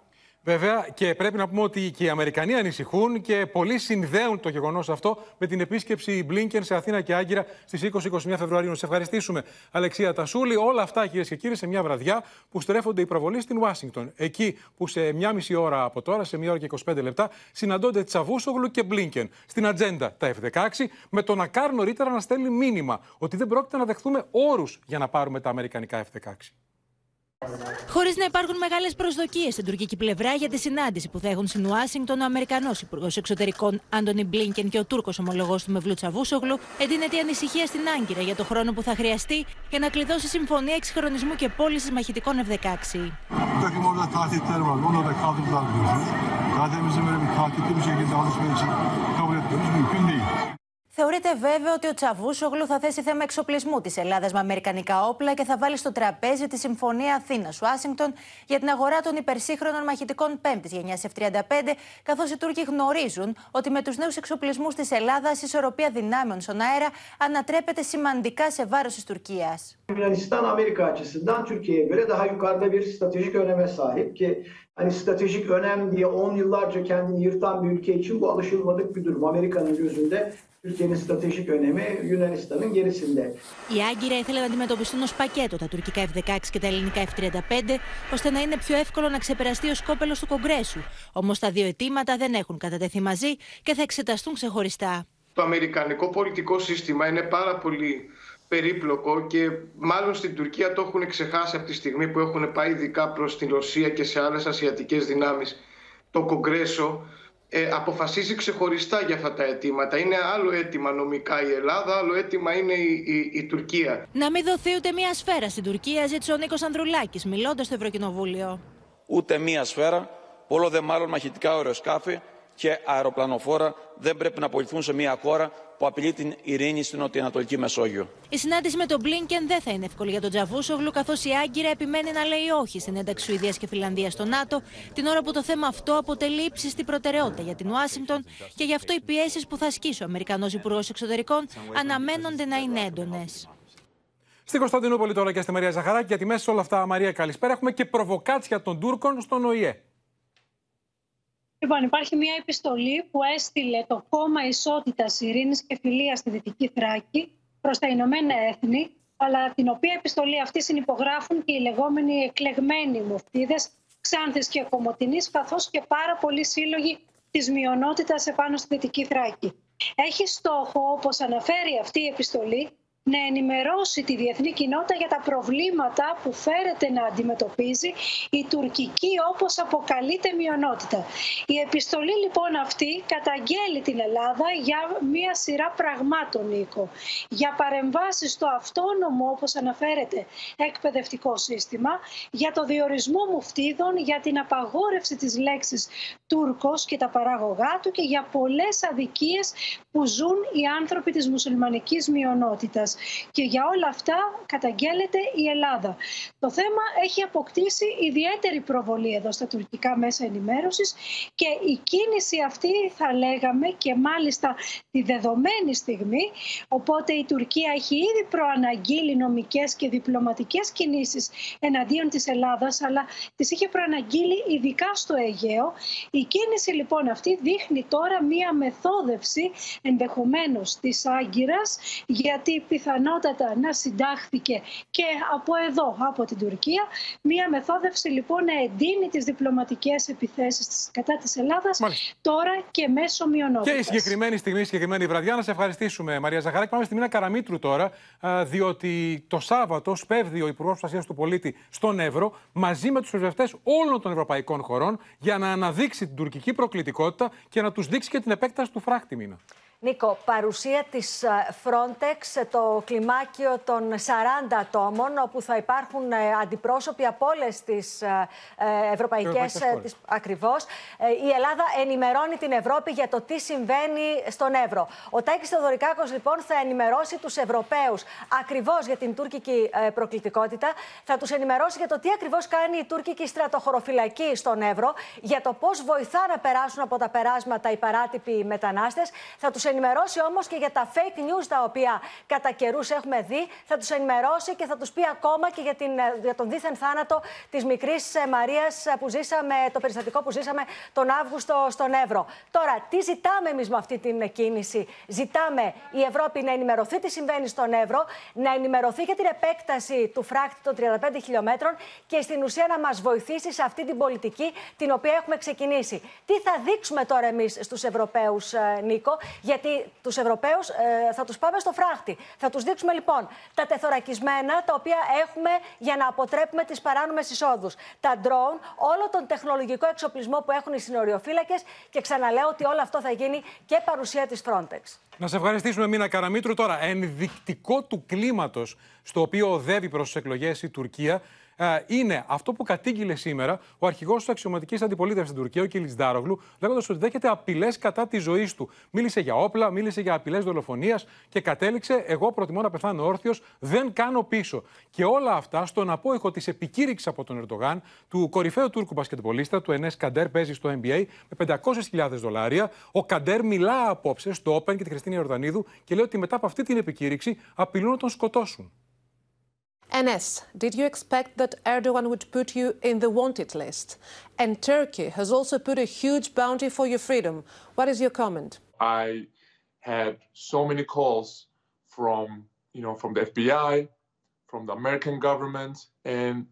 Βέβαια, και πρέπει να πούμε ότι και οι Αμερικανοί ανησυχούν και πολλοί συνδέουν το γεγονός αυτό με την επίσκεψη Μπλίνκεν σε Αθήνα και Άγκυρα στις 20-21 Φεβρουαρίου. Να σε ευχαριστήσουμε, Αλεξία Τασούλη. Όλα αυτά, κυρίες και κύριοι, σε μια βραδιά που στρέφονται οι προβολή στην Ουάσιγκτον. Εκεί που σε μια μισή ώρα από τώρα, σε μια ώρα και 25 λεπτά, συναντώνται Τσαβούσογλου και Μπλίνκεν. Στην ατζέντα τα F-16, με τον Ακάρ νωρίτερα να στέλνει μήνυμα ότι δεν πρόκειται να δεχθούμε όρους για να πάρουμε τα αμερικανικά F-16. Χωρίς να υπάρχουν μεγάλες προσδοκίες στην τουρκική πλευρά για τη συνάντηση που θα έχουν στην Ουάσιγκτον ο Αμερικανός Υπουργός Εξωτερικών Άντωνι Μπλίνκεν και ο Τούρκος ομολογός του Μευλού Τσαβούσογλου, εντείνεται η ανησυχία στην Άγκυρα για το χρόνο που θα χρειαστεί για να κλειδώσει συμφωνία εξυγχρονισμού και πώληση μαχητικών F-16. Θεωρείται βέβαιο ότι ο Τσαβούσογλου θα θέσει θέμα εξοπλισμού της Ελλάδας με αμερικανικά όπλα και θα βάλει στο τραπέζι τη Συμφωνία Αθήνα-Ουάσιγκτον για την αγορά των υπερσύγχρονων μαχητικών πέμπτης γενιάς F-35, καθώς οι Τούρκοι γνωρίζουν ότι με τους νέους εξοπλισμούς της Ελλάδας η ισορροπία δυνάμεων στον αέρα ανατρέπεται σημαντικά σε βάρος της Τουρκίας. Yunanistan Amerika açısından Türkiye'ye göre daha yukarıda bir stratejik öneme sahip ki hani stratejik önem diye 10 yıllarca kendini yırtan bir ülke için bu alışılmadık bir durum. Amerika'nın gözünde Türkiye'nin stratejik önemi Yunanistan'ın gerisinde. Η Άγκυρα ήθελε να αντιμετωπιστούν ως πακέτο τα τουρκικά F-16 και τα ελληνικά F-35, ώστε να είναι πιο εύκολο να ξεπεραστεί ο σκόπελος του Κογκρέσου. Όμως τα δύο αιτήματα δεν έχουν κατατεθεί μαζί και θα εξεταστούν ξεχωριστά. Το αμερικανικό πολιτικό σύστημα είναι πάρα πολύ περίπλοκο και μάλλον στην Τουρκία το έχουν ξεχάσει από τη στιγμή που έχουν πάει ειδικά προς την Ρωσία και σε άλλες ασιατικές δυνάμεις το Κογκρέσο ε, αποφασίζει ξεχωριστά για αυτά τα αιτήματα. Είναι άλλο αίτημα νομικά η Ελλάδα, άλλο αίτημα είναι η, η, η Τουρκία. Να μην δοθεί ούτε μία σφαίρα στην Τουρκία, ζήτησε ο Νίκος Ανδρουλάκης, μιλώντας στο Ευρωκοινοβούλιο. Ούτε μία σφαίρα, όλο δε μάλλον μαχητικά αεροσκάφη και αεροπλανοφόρα δεν πρέπει να απολυθούν σε μια χώρα που απειλεί την ειρήνη στην Νοτιοανατολική Μεσόγειο. Η συνάντηση με τον Μπλίνκεν δεν θα είναι εύκολη για τον Τζαβούσογλου, καθώς η Άγκυρα επιμένει να λέει όχι στην ένταξη Σουηδίας και Φιλανδίας στο ΝΑΤΟ, την ώρα που το θέμα αυτό αποτελεί ύψιστη προτεραιότητα για την Ουάσιγκτον και γι' αυτό οι πιέσεις που θα ασκήσει ο Αμερικανός Υπουργός Εξωτερικών αναμένονται να είναι έντονες. Στην Κωνσταντινούπολη τώρα και στη Μαρία Ζαχαράκη, γιατί μέσα σε όλα αυτά, Μαρία, καλησπέρα, έχουμε και προβοκάτσια των Τούρκων στον ΟΗΕ. Λοιπόν, υπάρχει μια επιστολή που έστειλε το Κόμμα Ισότητας Ειρήνης και Φιλίας στη Δυτική Θράκη προς τα Ηνωμένα Έθνη, αλλά την οποία επιστολή αυτή συνυπογράφουν και οι λεγόμενοι εκλεγμένοι μουφτίδε, Ξάνθης και Κομωτινής, καθώς και πάρα πολλοί σύλλογοι της μειονότητας επάνω στη Δυτική Θράκη. Έχει στόχο, όπως αναφέρει αυτή η επιστολή, να ενημερώσει τη διεθνή κοινότητα για τα προβλήματα που φέρεται να αντιμετωπίζει η τουρκική όπως αποκαλείται μειονότητα. Η επιστολή λοιπόν αυτή καταγγέλει την Ελλάδα για μία σειρά πραγμάτων, Νίκο. Για παρεμβάσεις στο αυτόνομο, όπως αναφέρεται, εκπαιδευτικό σύστημα, για το διορισμό μουφτίδων, για την απαγόρευση της λέξης Τούρκος και τα παράγωγά του και για πολλές αδικίες που ζουν οι άνθρωποι της μουσουλμανικής μειονότητας. Και για όλα αυτά καταγγέλλεται η Ελλάδα. Το θέμα έχει αποκτήσει ιδιαίτερη προβολή εδώ στα τουρκικά μέσα ενημέρωσης και η κίνηση αυτή θα λέγαμε και μάλιστα τη δεδομένη στιγμή, οπότε η Τουρκία έχει ήδη προαναγγείλει νομικές και διπλωματικές κινήσεις εναντίον της Ελλάδας, αλλά τις είχε προαναγγείλει ειδικά στο Αιγαίο. Η κίνηση λοιπόν αυτή δείχνει τώρα μία μεθόδευση ενδεχομένως της Άγκυρας, γιατί πιθανότατα να συντάχθηκε και από εδώ, από την Τουρκία, μία μεθόδευση λοιπόν να εντείνει τις διπλωματικές επιθέσεις κατά της Ελλάδας τώρα και μέσω μειονότητας. Και η συγκεκριμένη στιγμή, η συγκεκριμένη βραδιά, να σε ευχαριστήσουμε Μαρία Ζαχαράκη. Πάμε στη Μίνα Καραμίτρου τώρα, διότι το Σάββατο σπέβδει ο Υπουργός Προστασίας του Πολίτη στον Εύρο μαζί με τους πρεσβευτές όλων των ευρωπαϊκών χωρών για να αναδείξει την τουρκική προκλητικότητα και να τους δείξει και την επέκταση του φράχτη μήνα. Νίκο, παρουσία της ε, Frontex το κλιμάκιο των 40 ατόμων, όπου θα υπάρχουν ε, αντιπρόσωποι από όλες τις ε, ευρωπαϊκές, τις, ακριβώς. Η Ελλάδα ενημερώνει την Ευρώπη για το τι συμβαίνει στον Εύρο. Ο Τάκης Θεοδωρικάκος, λοιπόν, θα ενημερώσει τους Ευρωπαίους ακριβώς για την τουρκική προκλητικότητα. Θα τους ενημερώσει για το τι ακριβώς κάνει η τουρκική στρατοχωροφυλακή στον Εύρο, για το πώς βοηθά να περάσουν από τα περάσματα οι παράτυποι μετανάστες. Θα τους ενημερώσει όμως και για τα fake news τα οποία κατά καιρούς έχουμε δει. Θα τους ενημερώσει και θα τους πει ακόμα και για, την, ε, για τον δίθεν θάνατο της μικρής ε, Μαρίας ε, που ζήσαμε, το περιστατικό που ζήσαμε τον Αύγουστο στον Εύρο. Τώρα, τι ζητάμε εμείς με αυτή την κίνηση; Ζητάμε η Ευρώπη να ενημερωθεί τι συμβαίνει στον Εύρο, να ενημερωθεί για την επέκταση του φράκτη των 35 χιλιόμετρων και στην ουσία να μας βοηθήσει σε αυτή την πολιτική την οποία έχουμε ξεκινήσει. Τι θα δείξουμε τώρα εμείς στους Ευρωπαίους, Νίκο, γιατί τους Ευρωπαίους ε, θα τους πάμε στο φράχτη. Θα τους δείξουμε λοιπόν τα τεθωρακισμένα τα οποία έχουμε για να αποτρέπουμε τις παράνομες εισόδους. Τα drone, όλο τον τεχνολογικό εξοπλισμό που έχουν οι συνοριοφύλακες και ξαναλέω ότι όλο αυτό θα γίνει και παρουσία της Frontex. Να σε ευχαριστήσουμε, Μίνα Καραμίτρου. Τώρα, ενδεικτικό του κλίματος στο οποίο οδεύει προς τις εκλογές η Τουρκία ε, είναι αυτό που κατήγγειλε σήμερα ο αρχηγός της αξιωματικής αντιπολίτευσης στην Τουρκία, ο Κίλι Ντάρογλου, λέγοντας ότι δέχεται απειλές κατά της ζωής του. Μίλησε για όπλα, μίλησε για απειλές δολοφονίας και κατέληξε: Εγώ προτιμώ να πεθάνω όρθιος, δεν κάνω πίσω. Και όλα αυτά στον απόϊχο της επικήρυξης από τον Ερντογάν του κορυφαίου Τούρκου μπασκετμπολίστα, του Ενές Καντέρ, παίζει στο NBA με 500.000 δολάρια. Ο Καντέρ μιλά απόψε στο Open και τη Χριστίνη Ιορδανίδου και λέει ότι μετά από αυτή την επικήρυξη απειλούν να τον σκοτώσουν. NS, did you expect that Erdogan would put you in the wanted list? And Turkey has also put a huge bounty for your freedom. What is your comment? I had so many calls from, you know, from the FBI, from the American government, and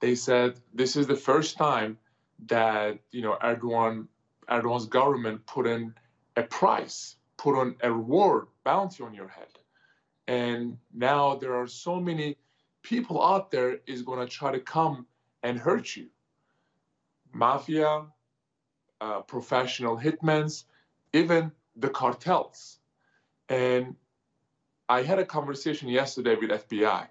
they said this is the first time that, you know, Erdogan, Erdogan's government put in a price, put on a reward, bounty on your head. And now there are so many people out there is going to try to come and hurt you. Mafia, uh, professional hitmen, even the cartels. And I had a conversation yesterday with FBI,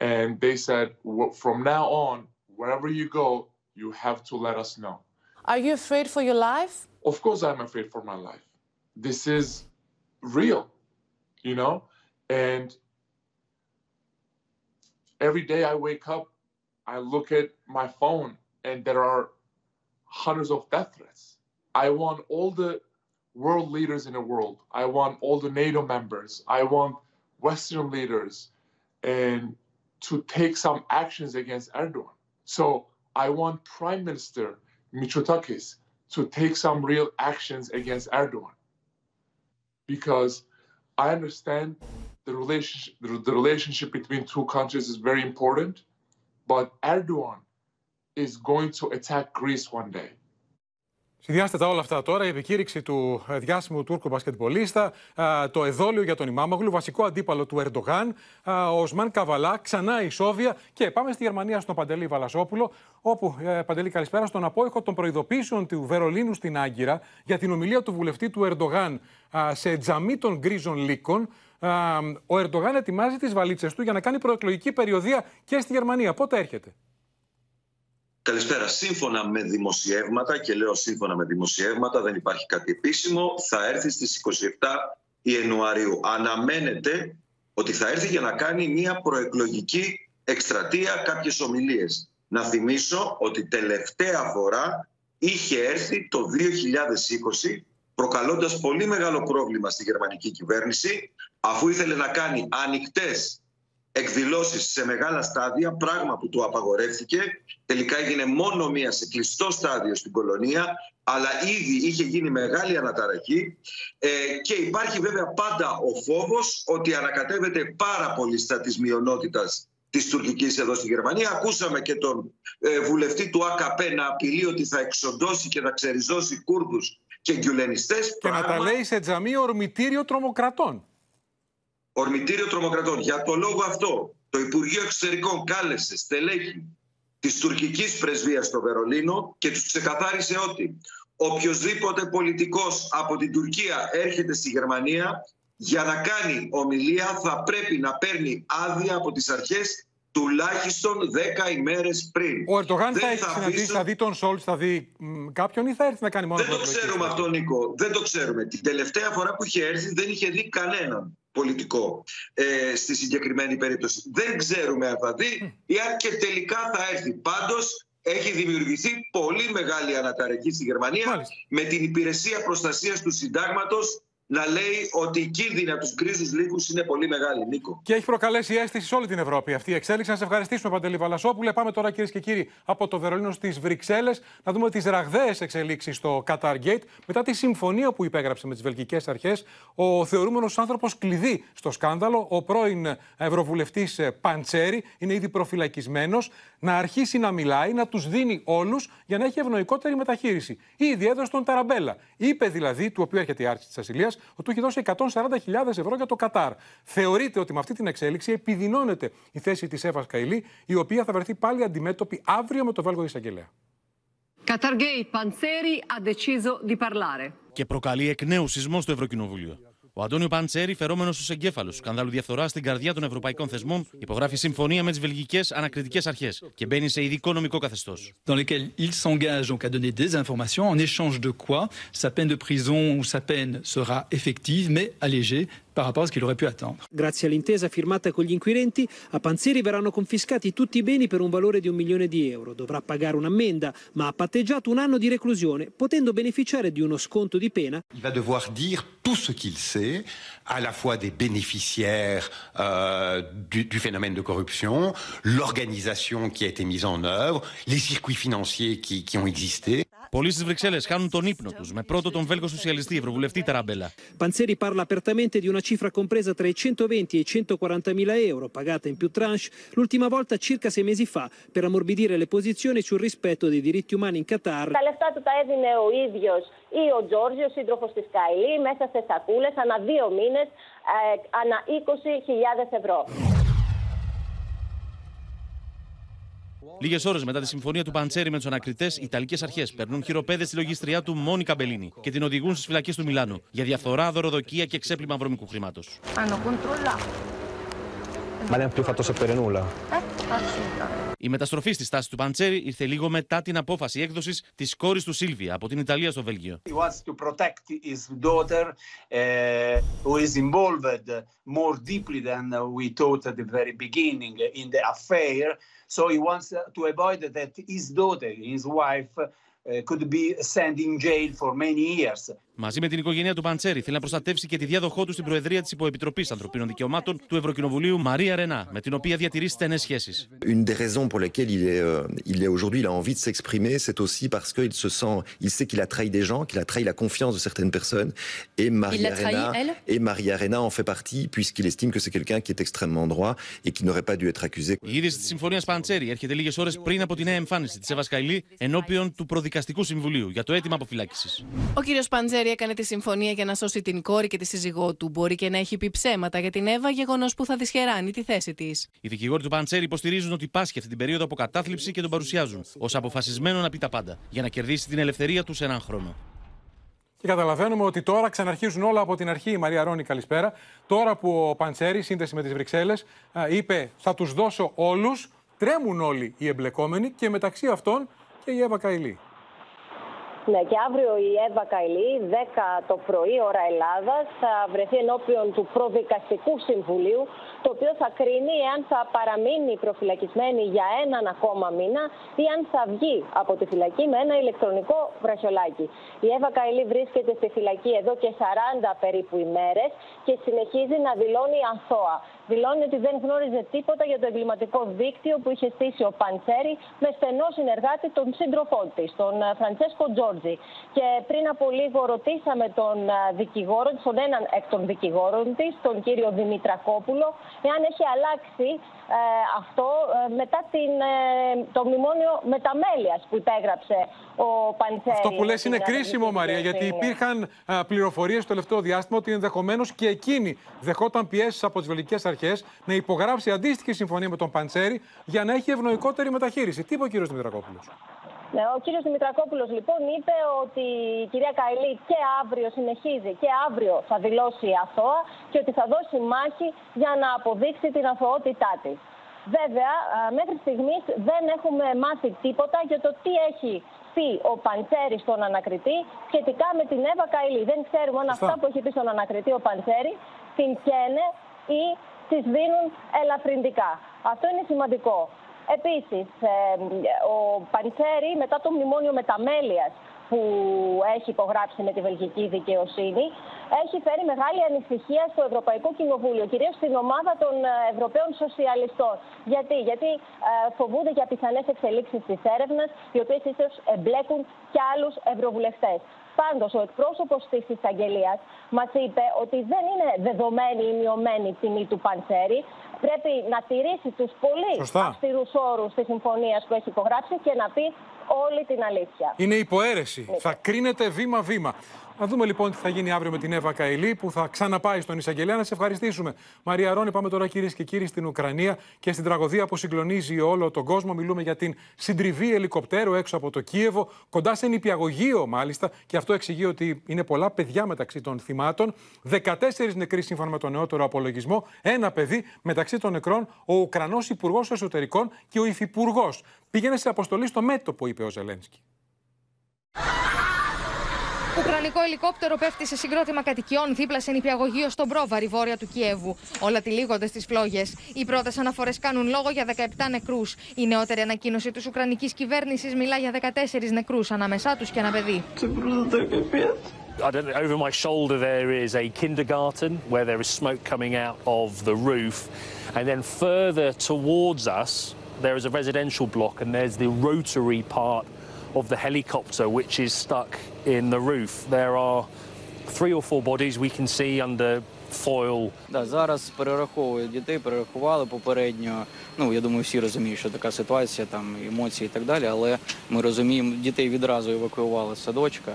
and they said, from now on, wherever you go, you have to let us know. Are you afraid for your life? Of course, I'm afraid for my life. This is real, you know? And every day I wake up, I look at my phone, and there are hundreds of death threats. I want all the world leaders in the world. I want all the NATO members. I want Western leaders and to take some actions against Erdogan. So I want Prime Minister Mitsotakis to take some real actions against Erdogan. Because I understand the relationship, the relationship between two countries is very important. But Erdogan is going to attack Greece one day. Συνδυάστε τα όλα αυτά τώρα. Η επικήρυξη του ε, διάσημου Τούρκου μπασκετμπολίστα, ε, το εδόλιο για τον Ιμάμογλου, βασικό αντίπαλο του Ερντογάν, ε, ο Οσμάν Καβαλά, ξανά η Σόβια. Και πάμε στη Γερμανία στον Παντελή Βαλασόπουλο, όπου, Παντελή, καλησπέρα, στον απόϊχο των προειδοποίησεων του Βερολίνου στην Άγκυρα για την ομιλία του βουλευτή του Ερντογάν σε τζαμί των γκρίζων λύκων. Ο Ερντογάν ετοιμάζει τις βαλίτσες του για να κάνει προεκλογική περιοδία και στη Γερμανία. Πότε έρχεται; Καλησπέρα. Σύμφωνα με δημοσιεύματα, και λέω σύμφωνα με δημοσιεύματα, δεν υπάρχει κάτι επίσημο, θα έρθει στις 27 Ιανουαρίου. Αναμένεται ότι θα έρθει για να κάνει μια προεκλογική εκστρατεία, κάποιες ομιλίες. Να θυμίσω ότι τελευταία φορά είχε έρθει το 2020 προκαλώντας πολύ μεγάλο πρόβλημα στη γερμανική κυβέρνηση αφού ήθελε να κάνει ανοιχτές εκδηλώσεις σε μεγάλα στάδια, πράγμα που του απαγορεύτηκε. Τελικά έγινε μόνο μία σε κλειστό στάδιο στην κολονία, αλλά ήδη είχε γίνει μεγάλη αναταραχή ε, και υπάρχει βέβαια πάντα ο φόβος ότι ανακατεύεται πάρα πολύ στα της μειονότητας της τουρκικής εδώ στη Γερμανία. Ακούσαμε και τον ε, βουλευτή του ΑΚΠ να απειλεί ότι θα εξοντώσει και θα ξεριζώσει Κούρδους και γκιουλενιστές. Και να τα λέει σε τζαμί ορμητήριο τρομοκρατών ορμητήριο τρομοκρατών. Για το λόγο αυτό, το Υπουργείο Εξωτερικών κάλεσε στελέχη της τουρκικής πρεσβείας στο Βερολίνο και τους ξεκαθάρισε ότι οποιοδήποτε πολιτικός από την Τουρκία έρχεται στη Γερμανία για να κάνει ομιλία θα πρέπει να παίρνει άδεια από τις αρχές τουλάχιστον 10 ημέρες πριν. Ο Ερντογάν θα έχει συναντήσει, θα δει τον Σόλτς, θα δει κάποιον ή θα έρθει να κάνει μόνο Δεν το ξέρουμε αυτό, Νίκο. Δεν το ξέρουμε. Την τελευταία φορά που είχε έρθει δεν είχε δει κανέναν πολιτικό ε, στη συγκεκριμένη περίπτωση. Δεν ξέρουμε αν θα δει ή αν και τελικά θα έρθει. Πάντως έχει δημιουργηθεί πολύ μεγάλη αναταραχή στη Γερμανία με την υπηρεσία προστασίας του συντάγματος να λέει ότι η κίνδυνα τους γκρίζους λύκους είναι πολύ μεγάλη, Νίκο. Και έχει προκαλέσει αίσθηση σε όλη την Ευρώπη αυτή η εξέλιξη. Να σε ευχαριστήσουμε, Παντελή Βαλασόπουλε. Πάμε τώρα, κυρίες και κύριοι, από το Βερολίνο στις Βρυξέλλες να δούμε τις ραγδαίες εξελίξεις στο Qatar Gate. Μετά τη συμφωνία που υπέγραψε με τις βελγικές αρχές, ο θεωρούμενος άνθρωπος κλειδί στο σκάνδαλο, ο πρώην Ευρωβουλευτής Παντσέρη, είναι ήδη προφυλακισμένος, να αρχίσει να μιλάει, να τους δίνει όλους για να έχει ευνοϊκότερη μεταχείριση. Ήδη έδωσε τον Ταραμπέλα. Είπε δηλαδή, του οποίου έρχεται η άρση της ασυλίας, ότι του έχει δώσει 140.000 ευρώ για το Κατάρ. Θεωρείται ότι με αυτή την εξέλιξη επιδεινώνεται η θέση της Εύας Καηλή, η οποία θα βρεθεί πάλι αντιμέτωπη αύριο με το Βέλγο εισαγγελέα. Qatargate Panzeri ha deciso di parlare. Και προκαλεί εκ νέου σεισμό στο Ευρωκοινοβούλιο. Ο Αντώνιο Παντσέρη, φερόμενος στους εγκέφαλους σκανδάλου διαφθορά στην καρδιά των ευρωπαϊκών θεσμών, υπογράφει συμφωνία με τις βελγικές ανακριτικές αρχές και μπαίνει σε ειδικό νομικό καθεστώς. Dans lesquels il s'engage donc à donner des informations en échange de quoi sa peine de prison ou sa peine sera effective mais allégée par rapport a ce qu'il aurait pu attendre. Grazie all'intesa firmata con gli inquirenti, a Panzeri verranno confiscati tutti i beni per un valore di un milione di euro. Dovrà pagare un'ammenda, ma ha patteggiato un anno di reclusione, potendo beneficiare di uno sconto di pena. Il va devoir dire tout ce qu'il sait, à la fois des bénéficiaires euh, du, du phénomène de corruption, l'organisation qui a été mise en œuvre, les circuits financiers qui, qui ont existé. Πολλοί στις Βρυξέλλες χάνουν τον ύπνο τους με πρώτο τον Βέλγο Σοσιαλιστή, Ευρωβουλευτή Ταραμπέλα. Παντζέρη parla apertamente di una cifra compresa tra i 120 και e i 140 000 ευρώ, pagata in più tranche, l'ultima volta circa 6 μήνε fa, per ammorbidire le posizioni sul rispetto dei diritti umani in Qatar. Τα λεφτά του τα έδινε ο ίδιος ή ο Τζόρζιος, σύντροφος της Καλή, μέσα σε σταθούλε, ανά δύο μήνες, ε, ανά 20 ευρώ. Λίγες ώρες μετά τη συμφωνία του Παντσέρη με τους ανακριτές, οι Ιταλικές αρχές παίρνουν χειροπέδες στη λογιστριά του Μόνικα Μπελίνη και την οδηγούν στις φυλακές του Μιλάνου για διαφθορά, δωροδοκία και ξέπλυμα βρώμικου χρήματος. Ma non ha più fatto sapere nulla. Η μεταστροφή στη στάση του Παντσέρη ήρθε λίγο μετά την απόφαση έκδοση τη κόρη του Σίλβια από την Ιταλία στο Βέλγιο. He wants to protect his daughter, uh, who is involved more deeply than we thought at the very beginning in the affair. So he wants to avoid that his daughter, his wife, could be sent in jail for many years. Μαζί με την οικογένεια του Παντσέρη θέλει να προστατεύσει και τη διάδοχό του στην Προεδρία της Υποεπιτροπής Ανθρωπίνων Δικαιωμάτων του Ευρωκοινοβουλίου Μαρία Ρενά, με την οποία διατηρεί στενές σχέσεις. Une des raisons pour lesquelles il est, euh, il est aujourd'hui, il a envie de s'exprimer, c'est aussi parce qu'il se sent, il sait qu'il a trahi des gens, qu'il a trahi la confiance de certaines personnes. Et Maria trahi, Arena, elle; et Maria Arena en fait partie, puisqu'il estime que c'est quelqu'un qui est extrêmement droit et qui n'aurait pas dû être accusé. Η είδηση της συμφωνίας Παντσέρη έρχεται λίγες ώρες πριν από τη νέα εμφάνιση της Εύα Καηλή ενώπιον του Προδικαστικού Συμβουλίου για το αίτημα αποφυλάκησης. Ο κύριος Παντζέρη έκανε τη συμφωνία για να σώσει την κόρη και τη σύζυγό του. Μπορεί και να έχει πει ψέματα για την Εύα, γεγονός που θα δυσχεράνει τη θέση της. Οι δικηγόροι του Παντσέρη υποστηρίζουν ότι πάσχει αυτή την περίοδο από κατάθλιψη και τον παρουσιάζουν ως αποφασισμένο να πει τα πάντα για να κερδίσει την ελευθερία του σε έναν χρόνο. Και καταλαβαίνουμε ότι τώρα ξαναρχίζουν όλα από την αρχή. Η Μαρία Ρόνη, καλησπέρα. Τώρα που ο Παντσέρη, σύνδεση με τις Βρυξέλλες, είπε θα τους δώσω όλους, τρέμουν όλοι οι εμπλεκόμενοι και μεταξύ αυτών και η Εύα Καηλή. Ναι, και αύριο η Εύα Καηλή, 10 το πρωί, ώρα Ελλάδας, θα βρεθεί ενώπιον του Προδικαστικού Συμβουλίου, το οποίο θα κρίνει εάν θα παραμείνει προφυλακισμένη για έναν ακόμα μήνα ή αν θα βγει από τη φυλακή με ένα ηλεκτρονικό βραχιολάκι. Η Εύα Καηλή βρίσκεται στη φυλακή εδώ και 40 περίπου ημέρες και συνεχίζει να δηλώνει αθώα. Δηλώνει ότι δεν γνώριζε τίποτα για το εγκληματικό δίκτυο που είχε στήσει ο Παντσέρη με στενό συνεργάτη τον σύντροφό της, τον Φραντσέσκο Τζόρτζι. Και πριν από λίγο ρωτήσαμε τον δικηγόρο, τον έναν εκ των δικηγόρων της, τον κύριο Δημητρακόπουλο, εάν έχει αλλάξει ε, αυτό ε, μετά την, ε, το μνημόνιο μεταμέλειας που υπέγραψε ο Παντσέρη. Αυτό που λες είναι κρίσιμο, Μαρία, γιατί υπήρχαν πληροφορίες στο τελευταίο διάστημα ότι ενδεχομένως και εκείνη δεχόταν πιέσεις από τις βελγικέ αρχές να υπογράψει αντίστοιχη συμφωνία με τον Παντσέρη για να έχει ευνοϊκότερη μεταχείριση. Τι είπε ο κύριος Δημητρακόπουλος; Ναι, ο κύριος Δημητρακόπουλος λοιπόν είπε ότι η κυρία Καηλή και αύριο συνεχίζει και αύριο θα δηλώσει αθώα και ότι θα δώσει μάχη για να αποδείξει την αθωότητά της. Βέβαια, μέχρι στιγμής δεν έχουμε μάθει τίποτα για το τι έχει πει ο Παντσέρη στον ανακριτή σχετικά με την Εύα Καηλή. Δεν ξέρουμε αν αυτά που έχει πει στον ανακριτή ο Παντσέρη την καίνε ή τις δίνουν ελαφρυντικά. Αυτό είναι σημαντικό. Επίσης, ο Παντσέρη μετά το μνημόνιο μεταμέλειας που έχει υπογράψει με τη βελγική δικαιοσύνη, έχει φέρει μεγάλη ανησυχία στο Ευρωπαϊκό Κοινοβούλιο, κυρίως στην ομάδα των Ευρωπαίων Σοσιαλιστών. Γιατί, Γιατί φοβούνται για πιθανές εξελίξεις της έρευνας, οι οποίες ίσως εμπλέκουν και άλλους ευρωβουλευτές. Πάντως, ο εκπρόσωπος της εισαγγελίας μας είπε ότι δεν είναι δεδομένη η μειωμένη τιμή του Παντσέρη. Πρέπει να τηρήσει τους πολύ αυστηρούς όρους της συμφωνίας που έχει υπογράψει και να πει όλη την αλήθεια. Είναι υποαίρεση. Θα κρίνεται βήμα-βήμα. Να δούμε λοιπόν τι θα γίνει αύριο με την Εύα Καηλή που θα ξαναπάει στον Ισαγγελέα. Να σε ευχαριστήσουμε. Μαρία Ρόνη, πάμε τώρα κυρίες και κύριοι στην Ουκρανία και στην τραγωδία που συγκλονίζει όλο τον κόσμο. Μιλούμε για την συντριβή ελικοπτέρου έξω από το Κίεβο, κοντά σε νηπιαγωγείο μάλιστα. Και αυτό εξηγεί ότι είναι πολλά παιδιά μεταξύ των θυμάτων. 14 νεκροί σύμφωνα με τον νεότερο απολογισμό. Ένα παιδί μεταξύ των νεκρών, ο Ουκρανός Υπουργός Εσωτερικών και ο Υφυπουργός. Πήγαινε σε αποστολή στο μέτωπο, είπε ο Ζελένσκι. Ουκρανικό ελικόπτερο πέφτει σε συγκρότημα κατοικιών δίπλα σε νηπιαγωγείο στον Πρόβαρη, βόρεια του Κιέβου. Όλα τυλίγονται στις φλόγες. Οι πρώτες αναφορές κάνουν λόγο για 17 νεκρούς. Η νεότερη ανακοίνωση της Ουκρανικής κυβέρνησης μιλά για 14 νεκρούς, ανάμεσά τους και ένα παιδί. I don't know, over my shoulder there is a kindergarten where there is smoke coming out of the roof. And then further towards us, there is a residential block and there's the rotary part of the helicopter which is stuck in the roof. There are three or four bodies we can see under foil. Да, зараз перераховують дітей, перерахували попередньо. Ну, я думаю, всі розуміють, що така ситуація, там емоції і так далі, але ми розуміємо, дітей відразу евакуювали з садочка.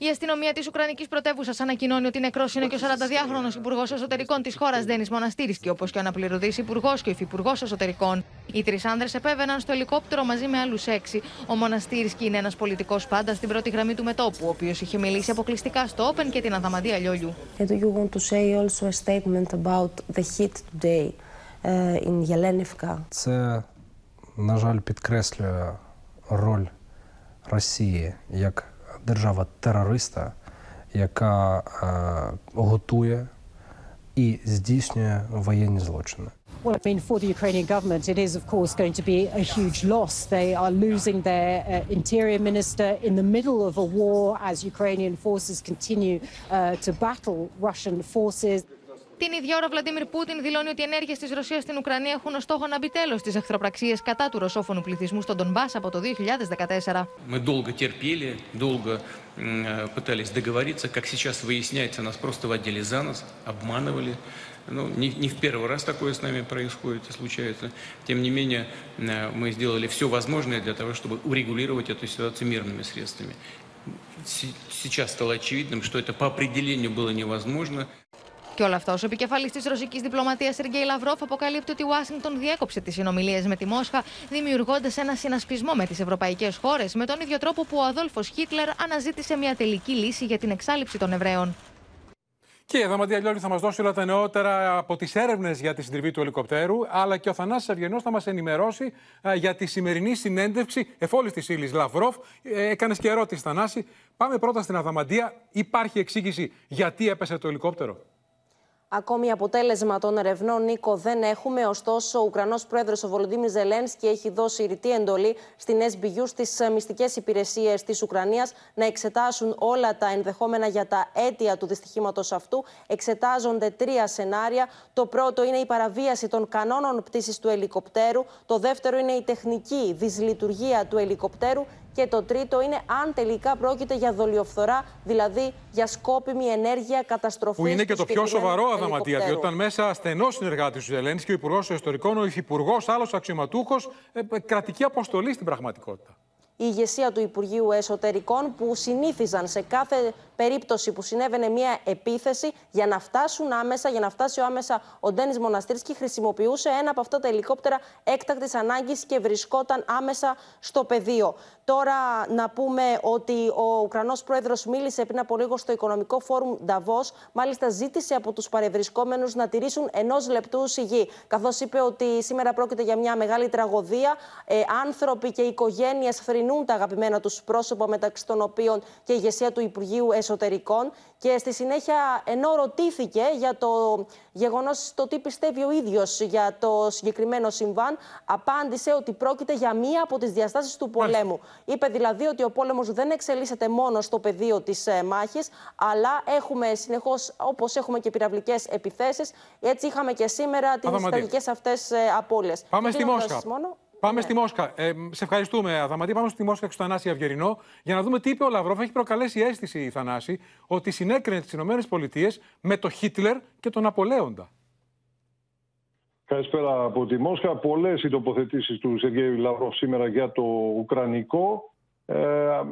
Η αστυνομία τη Ουκρανική πρωτεύουσα ανακοινώνει ότι νεκρό είναι και ο 42χρονο Υπουργό Εσωτερικών τη χώρα Δένη Μοναστήρη και όπω και ο αναπληρωτή Υπουργό και ο Υφυπουργό Εσωτερικών. Οι τρει άνδρε επέβαιναν στο ελικόπτερο μαζί με άλλου έξι. Ο Μοναστήρη και είναι ένα πολιτικό πάντα στην πρώτη γραμμή του μετόπου, ο οποίο είχε μιλήσει αποκλειστικά στο Open και την Αδαμαντία Λιόλιου. And do you want to say also a statement about the hit today uh, in Yalenivka? Це, на жаль, підкреслює роль Росії як держава-терориста, яка е, готує і здійснює воєнні злочини. Well, I mean, for the Ukrainian government, it is, of course, going to be a huge loss. They are losing their uh, interior minister in the middle of a war as Ukrainian forces continue uh, to battle Russian forces. Την ίδια ώρα, ο Βλαντίμιρ Πούτιν δηλώνει ότι οι ενέργειε τη Ρωσία στην Ουκρανία έχουν ως στόχο να μπει τέλο στι εχθροπραξίε κατά του ρωσόφωνου πληθυσμού στον Ντομπά από το 2014. Мы долго терпели, долго м, пытались договориться. Как сейчас выясняется, нас просто водили за нос, обманывали. Ну, не, не в первый раз такое с нами происходит и случается. Тем не менее, э, мы сделали все возможное для того, чтобы урегулировать эту ситуацию мирными средствами. Се- Сейчас стало очевидным, что это по определению было невозможно. Και όλα αυτά, ο επικεφαλής της ρωσικής διπλωματίας Σεργέη Λαυρόφ αποκαλύπτει ότι η Ουάσιγκτον διέκοψε τις συνομιλίες με τη Μόσχα, δημιουργώντας ένα συνασπισμό με τις ευρωπαϊκές χώρες, με τον ίδιο τρόπο που ο Αδόλφος Χίτλερ αναζήτησε μια τελική λύση για την εξάλληψη των Εβραίων. Και η Αδαμαντία Λιόλη θα μας δώσει όλα τα νεότερα από τις έρευνες για τη συντριβή του ελικοπτέρου, αλλά και ο Θανάσης Αυγενός θα μας ενημερώσει α, για τη σημερινή συνέντευξη εφόλη της ύλης Λαυρόφ. Ε, Έκανες και ερώτηση, Θανάση. Πάμε πρώτα στην Αδαμαντία. Υπάρχει εξήγηση γιατί έπεσε το ελικόπτερο. Ακόμη αποτέλεσμα των ερευνών, Νίκο, δεν έχουμε. Ωστόσο, ο Ουκρανός πρόεδρος, ο Βολοντίμιρ Ζελένσκι, έχει δώσει ρητή εντολή στην SBU, στις μυστικές υπηρεσίες της Ουκρανίας, να εξετάσουν όλα τα ενδεχόμενα για τα αίτια του δυστυχήματος αυτού. Εξετάζονται τρία σενάρια. Το πρώτο είναι η παραβίαση των κανόνων πτήσης του ελικοπτέρου. Το δεύτερο είναι η τεχνική δυσλειτουργία του ελικοπτέρου. Και το τρίτο είναι αν τελικά πρόκειται για δολιοφθορά, δηλαδή για σκόπιμη ενέργεια καταστροφής. Που είναι και το πιο σοβαρό αδαματία, αδαματία, διότι ήταν μέσα στενό συνεργάτη του Ζελένσκι, ο Υπουργός Εσωτερικών, ο Υφυπουργός, άλλος αξιωματούχος, ε, κρατική αποστολή στην πραγματικότητα. Η ηγεσία του Υπουργείου Εσωτερικών που συνήθιζαν σε κάθε περίπτωση που συνέβαινε μια επίθεση για να φτάσουν άμεσα, για να φτάσει ο άμεσα ο Ντένις Μοναστήρσκι χρησιμοποιούσε ένα από αυτά τα ελικόπτερα έκτακτης ανάγκης και βρισκόταν άμεσα στο πεδίο. Τώρα να πούμε ότι ο Ουκρανός πρόεδρος μίλησε πριν από λίγο στο Οικονομικό Φόρουμ Νταβός, μάλιστα ζήτησε από τους παρευρισκόμενους να τηρήσουν ενός λεπτού σιγή, καθώς είπε ότι σήμερα πρόκειται για μια μεγάλη τραγωδία. Ε, άνθρωποι και οικογένειες θρυνούν τα αγαπημένα τους πρόσωπα, μεταξύ των οποίων και η ηγεσία του Υπουργείου Εσωτερικών. Και στη συνέχεια, ενώ ρωτήθηκε για το γεγονός το τι πιστεύει ο ίδιος για το συγκεκριμένο συμβάν, απάντησε ότι πρόκειται για μία από τις διαστάσεις του πολέμου. Είπε δηλαδή ότι ο πόλεμος δεν εξελίσσεται μόνο στο πεδίο της ε, μάχης, αλλά έχουμε συνεχώς, όπως έχουμε και πυραυλικές επιθέσεις, έτσι είχαμε και σήμερα τις Αδαμαντή. τραγικές αυτές ε, απώλειες. Πάμε στη Κλείνοντας Μόσχα. Μόνο, Πάμε στη Μόσχα. Ε, σε ευχαριστούμε, Αδαμαντή. Πάμε στη Μόσχα και στο Θανάση Αυγερινό για να δούμε τι είπε ο Λαυρόφ. Έχει προκαλέσει αίσθηση η Θανάση ότι συνέκρινε τις ΗΠΑ με το Χίτλερ και τον Απολέοντα. Καλησπέρα από τη Μόσχα. Πολλές οι τοποθετήσεις του Σεργέη Λαυρόφ σήμερα για το Ουκρανικό. Ε,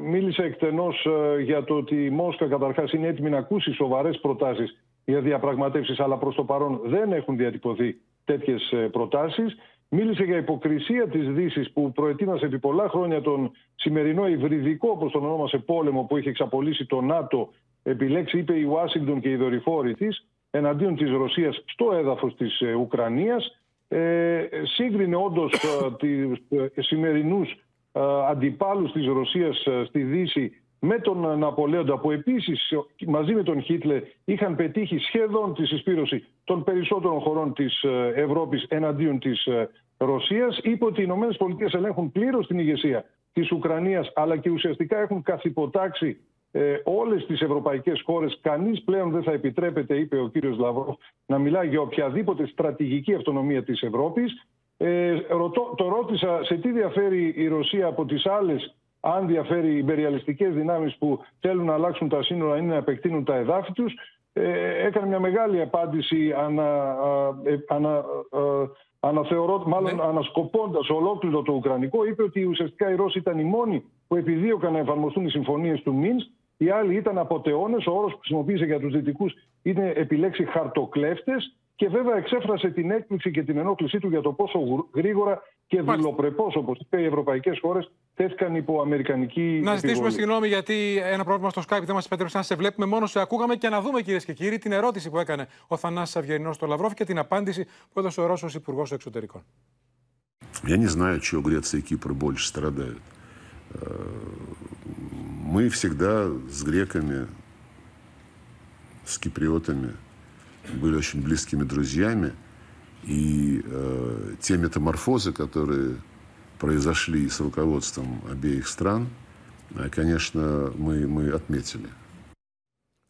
μίλησε εκτενώς ε, για το ότι η Μόσχα καταρχάς είναι έτοιμη να ακούσει σοβαρές προτάσεις για διαπραγματεύσεις, αλλά προς το παρόν δεν έχουν διατυπωθεί τέτοιες ε, προτάσεις. Μίλησε για υποκρισία της Δύσης που προετοίμασε επί πολλά χρόνια τον σημερινό υβριδικό, όπως τον ονόμασε, πόλεμο που είχε εξαπολύσει το ΝΑΤΟ, επιλέξει, είπε η Ουάσιγκτον και οι δορυφόροι της, εναντίον της Ρωσίας στο έδαφος της ε, Ουκρανίας. Ε, σύγκρινε όντως ε, τις ε, σημερινούς ε, αντιπάλους της Ρωσίας ε, στη Δύση με τον Ναπολέοντα που επίσης ε, μαζί με τον Χίτλερ είχαν πετύχει σχεδόν τη συσπήρωση των περισσότερων χωρών της ε, Ευρώπης εναντίον της ε, Ρωσίας είπε ότι οι Ηνωμένες Πολιτείες ελέγχουν πλήρως την ηγεσία της Ουκρανίας αλλά και ουσιαστικά έχουν καθυποτάξει ε, όλες τις ευρωπαϊκές χώρες. Κανείς πλέον δεν θα επιτρέπεται, είπε ο κύριος Λαυρόφ, να μιλάει για οποιαδήποτε στρατηγική αυτονομία της Ευρώπης. Ε, ρωτώ, το ρώτησα σε τι διαφέρει η Ρωσία από τις άλλες αν διαφέρει οι υπεριαλιστικές δυνάμεις που θέλουν να αλλάξουν τα σύνορα ή να επεκτείνουν τα εδάφη τους. Ε, έκανε μια μεγάλη απάντηση ανα, α, ε, ανα, α, αναθεωρώ, μάλλον ανασκοπώντας ολόκληρο το Ουκρανικό, είπε ότι ουσιαστικά οι Ρώσοι ήταν οι μόνοι που επιδίωκαν να εφαρμοστούν οι συμφωνίες του Μίνσκ. Οι άλλοι ήταν αποτεώνες, ο όρος που χρησιμοποίησε για τους δυτικούς είναι επιλέξει χαρτοκλέφτες και βέβαια εξέφρασε την έκπληξη και την ενόχλησή του για το πόσο γρήγορα και δουλοπρεπώς, όπως είπε οι ευρωπαϊκές χώρες, τέθηκαν υπό αμερικανική Να ζητήσουμε επιβολή. συγγνώμη γιατί ένα πρόβλημα στο Skype δεν μα επέτρεψε να σε βλέπουμε, μόνο σε ακούγαμε και να δούμε κυρίε και κύριοι την ερώτηση που έκανε ο Θανάσης Αυγερινός στο Λαυρόφ και την απάντηση που έδωσε ο Ρώσος Υπουργό Εξωτερικών. Я не знаю, чего Греция и Кипр больше страдают. Э, Мы всегда с греками, с киприотами были очень близкими друзьями. И э, те метаморфозы, которые произошли с руководством обеих стран, э, конечно, мы, мы отметили.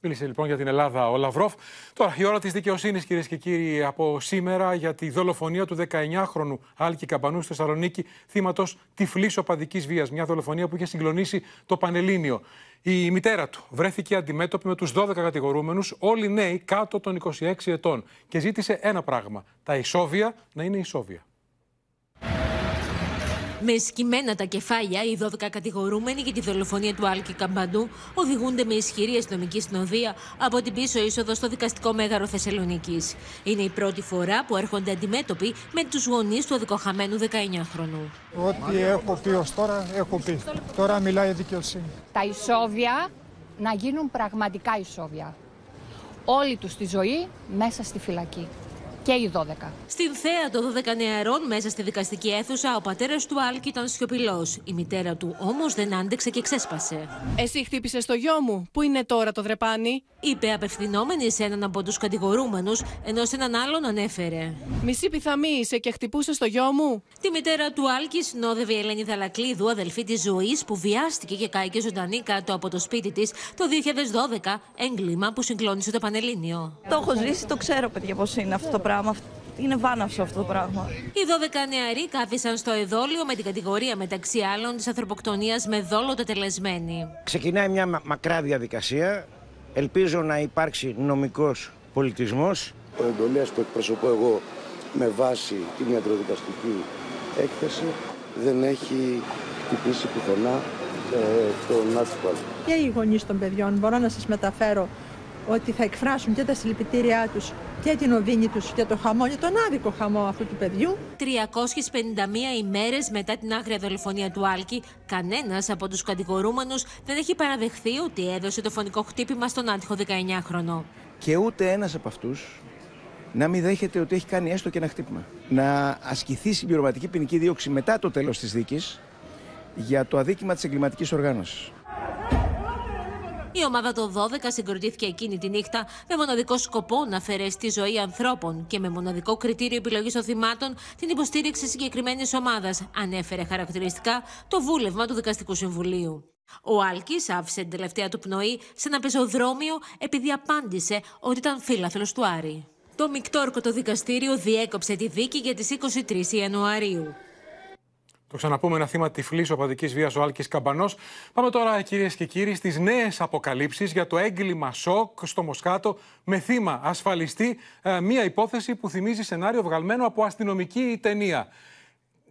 Μίλησε λοιπόν για την Ελλάδα ο Λαυρόφ. Τώρα, η ώρα της δικαιοσύνης, κυρίες και κύριοι, από σήμερα για τη δολοφονία του 19χρονου Άλκη Καμπανού στη Θεσσαλονίκη, θύματος τυφλής οπαδικής βίας. Μια δολοφονία που είχε συγκλονίσει το Πανελλήνιο. Η μητέρα του βρέθηκε αντιμέτωπη με τους 12 κατηγορούμενους, όλοι νέοι κάτω των 26 ετών, και ζήτησε ένα πράγμα: τα ισόβια να είναι ισόβια. Με σκυμμένα τα κεφάλια, οι 12 κατηγορούμενοι για τη δολοφονία του Άλκη Καμπαντού οδηγούνται με ισχυρή αστυνομική συνοδεία από την πίσω είσοδο στο δικαστικό μέγαρο Θεσσαλονίκης. Είναι η πρώτη φορά που έρχονται αντιμέτωποι με τους γονείς του αδικοχαμένου 19χρονου. Ό,τι έχω πει ως τώρα, έχω πει. Τώρα μιλάει η δικαιοσύνη. Τα ισόβια να γίνουν πραγματικά ισόβια. Όλη τους τη ζωή μέσα στη φυλακή και οι 12. Στην θέα των 12 νεαρών μέσα στη δικαστική αίθουσα, ο πατέρας του Άλκη ήταν σιωπηλός. Η μητέρα του όμως δεν άντεξε και ξέσπασε. Εσύ χτύπησες το γιο μου. Πού είναι τώρα το δρεπάνι, είπε απευθυνόμενη σε έναν από τους κατηγορούμενους, ενώ σε έναν άλλον ανέφερε. Μισή πιθαμή είσαι και χτυπούσες το γιο μου; Τη μητέρα του Άλκη συνόδευε η Ελένη Δαλακλίδου, αδελφή της ζωής, που βιάστηκε και κάηκε ζωντανή κάτω από το σπίτι της το 2012, έγκλημα που συγκλώνησε το Πανελλήνιο. Το έχω ζήσει, το ξέρω, παιδιά, πώς είναι αυτό το πράγμα. Είναι βάναυσο αυτό το πράγμα. Οι 12 νεαροί κάθισαν στο εδόλιο με την κατηγορία μεταξύ άλλων της ανθρωποκτονίας με δόλο τετελεσμένη. Ξεκινάει μια μακρά διαδικασία. Ελπίζω να υπάρξει νομικός πολιτισμός. Ο εντολέας που εκπροσωπώ εγώ με βάση την ιατροδικαστική έκθεση δεν έχει χτυπήσει πουθενά ε, τον άσφαλτο. Και οι γονείς των παιδιών μπορώ να σας μεταφέρω ότι θα εκφράσουν και τα συλληπιτήριά τους και την οδύνη τους για το χαμό, για τον άδικο χαμό αυτού του παιδιού. 351 ημέρες μετά την άγρια δολοφονία του Άλκη, κανένας από τους κατηγορούμενους δεν έχει παραδεχθεί ότι έδωσε το φωνικό χτύπημα στον άτυχο 19χρονο. Και ούτε ένας από αυτούς να μην δέχεται ότι έχει κάνει έστω και ένα χτύπημα. Να ασκηθεί συμπληρωματική ποινική δίωξη μετά το τέλος της δίκης για το αδίκημα της εγκληματικής οργάνωσης. Η ομάδα των 12 συγκροτήθηκε εκείνη τη νύχτα με μοναδικό σκοπό να αφαιρέσει τη ζωή ανθρώπων και με μοναδικό κριτήριο επιλογής των θυμάτων την υποστήριξη συγκεκριμένης ομάδας, ανέφερε χαρακτηριστικά το βούλευμα του Δικαστικού Συμβουλίου. Ο Άλκης άφησε την τελευταία του πνοή σε ένα πεζοδρόμιο επειδή απάντησε ότι ήταν φίλαθλος του Άρη. Το Μικτόρκο το δικαστήριο διέκοψε τη δίκη για τις 23 Ιανουαρίου. Το ξαναπούμε ένα θύμα τυφλής οπαδικής βίας ο Άλκης Καμπανός. Πάμε τώρα, κυρίες και κύριοι, στις νέες αποκαλύψεις για το έγκλημα σοκ στο Μοσχάτο με θύμα ασφαλιστή. Ε, μία υπόθεση που θυμίζει σενάριο βγαλμένο από αστυνομική ταινία.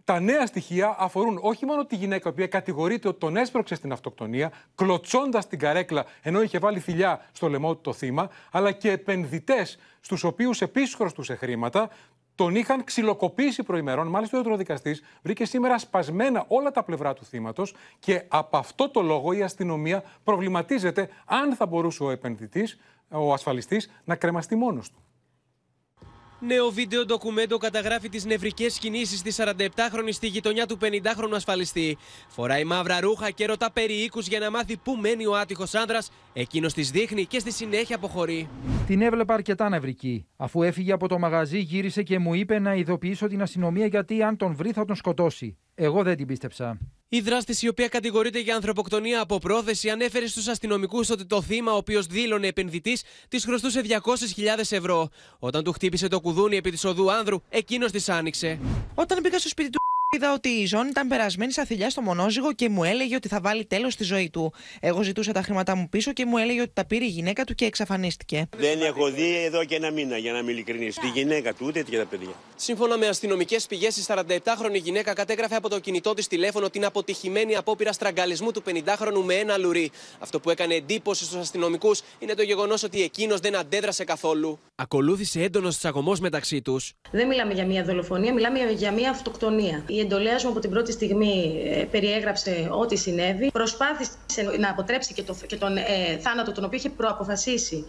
Τα νέα στοιχεία αφορούν όχι μόνο τη γυναίκα που κατηγορείται ότι τον έσπρωξε στην αυτοκτονία, κλωτσώντας την καρέκλα ενώ είχε βάλει θηλιά στο λαιμό του το θύμα, αλλά και επενδυτές στους οποίους επίση χρωστούσε χρήματα, τον είχαν ξυλοκοπήσει προημερών. Μάλιστα, ο ιατροδικαστής βρήκε σήμερα σπασμένα όλα τα πλευρά του θύματος και από αυτό το λόγο η αστυνομία προβληματίζεται αν θα μπορούσε ο επενδυτής, ο ασφαλιστής, να κρεμαστεί μόνος του. Νέο βίντεο ντοκουμέντο καταγράφει τις νευρικές κινήσεις της 47χρονη στη γειτονιά του 50χρονου ασφαλιστή. Φοράει μαύρα ρούχα και ρωτά περί οίκους για να μάθει πού μένει ο άτυχος άνδρας. Εκείνος της δείχνει και στη συνέχεια αποχωρεί. Την έβλεπα αρκετά νευρική. Αφού έφυγε από το μαγαζί, γύρισε και μου είπε να ειδοποιήσω την αστυνομία γιατί αν τον βρει θα τον σκοτώσει. Εγώ δεν την πίστεψα. Η δράστη, η οποία κατηγορείται για ανθρωποκτονία από πρόθεση, ανέφερε στους αστυνομικούς ότι το θύμα, ο οποίος δήλωνε επενδυτής, της χρωστούσε 200.000 ευρώ. Όταν του χτύπησε το κουδούνι επί της οδού άνδρου, εκείνος της άνοιξε. Όταν μπήκα στο σπίτι του Είδα ότι η ζώνη ήταν περασμένη σαν θηλιά στο μονόζυγο και μου έλεγε ότι θα βάλει τέλος στη ζωή του. Εγώ ζητούσα τα χρήματά μου πίσω και μου έλεγε ότι τα πήρε η γυναίκα του και εξαφανίστηκε. Δεν έχω δει εδώ και ένα μήνα, για να είμαι ειλικρινής. Τη γυναίκα του, ούτε και τα παιδιά. Σύμφωνα με αστυνομικές πηγές, η 47χρονη γυναίκα κατέγραφε από το κινητό της τηλέφωνο την αποτυχημένη απόπειρα στραγγαλισμού του 50χρονου με ένα λουρί. Αυτό που έκανε εντύπωση στους αστυνομικούς είναι το γεγονός ότι εκείνος δεν αντέδρασε καθόλου. Ακολούθησε έντονος τσακωμό μεταξύ τους. Δεν μιλάμε για μια δολοφονία, μιλάμε για μια αυτοκτονία. Η εντολέα μου από την πρώτη στιγμή ε, περιέγραψε ό,τι συνέβη. Προσπάθησε να αποτρέψει και, το, και τον ε, θάνατο τον οποίο είχε προαποφασίσει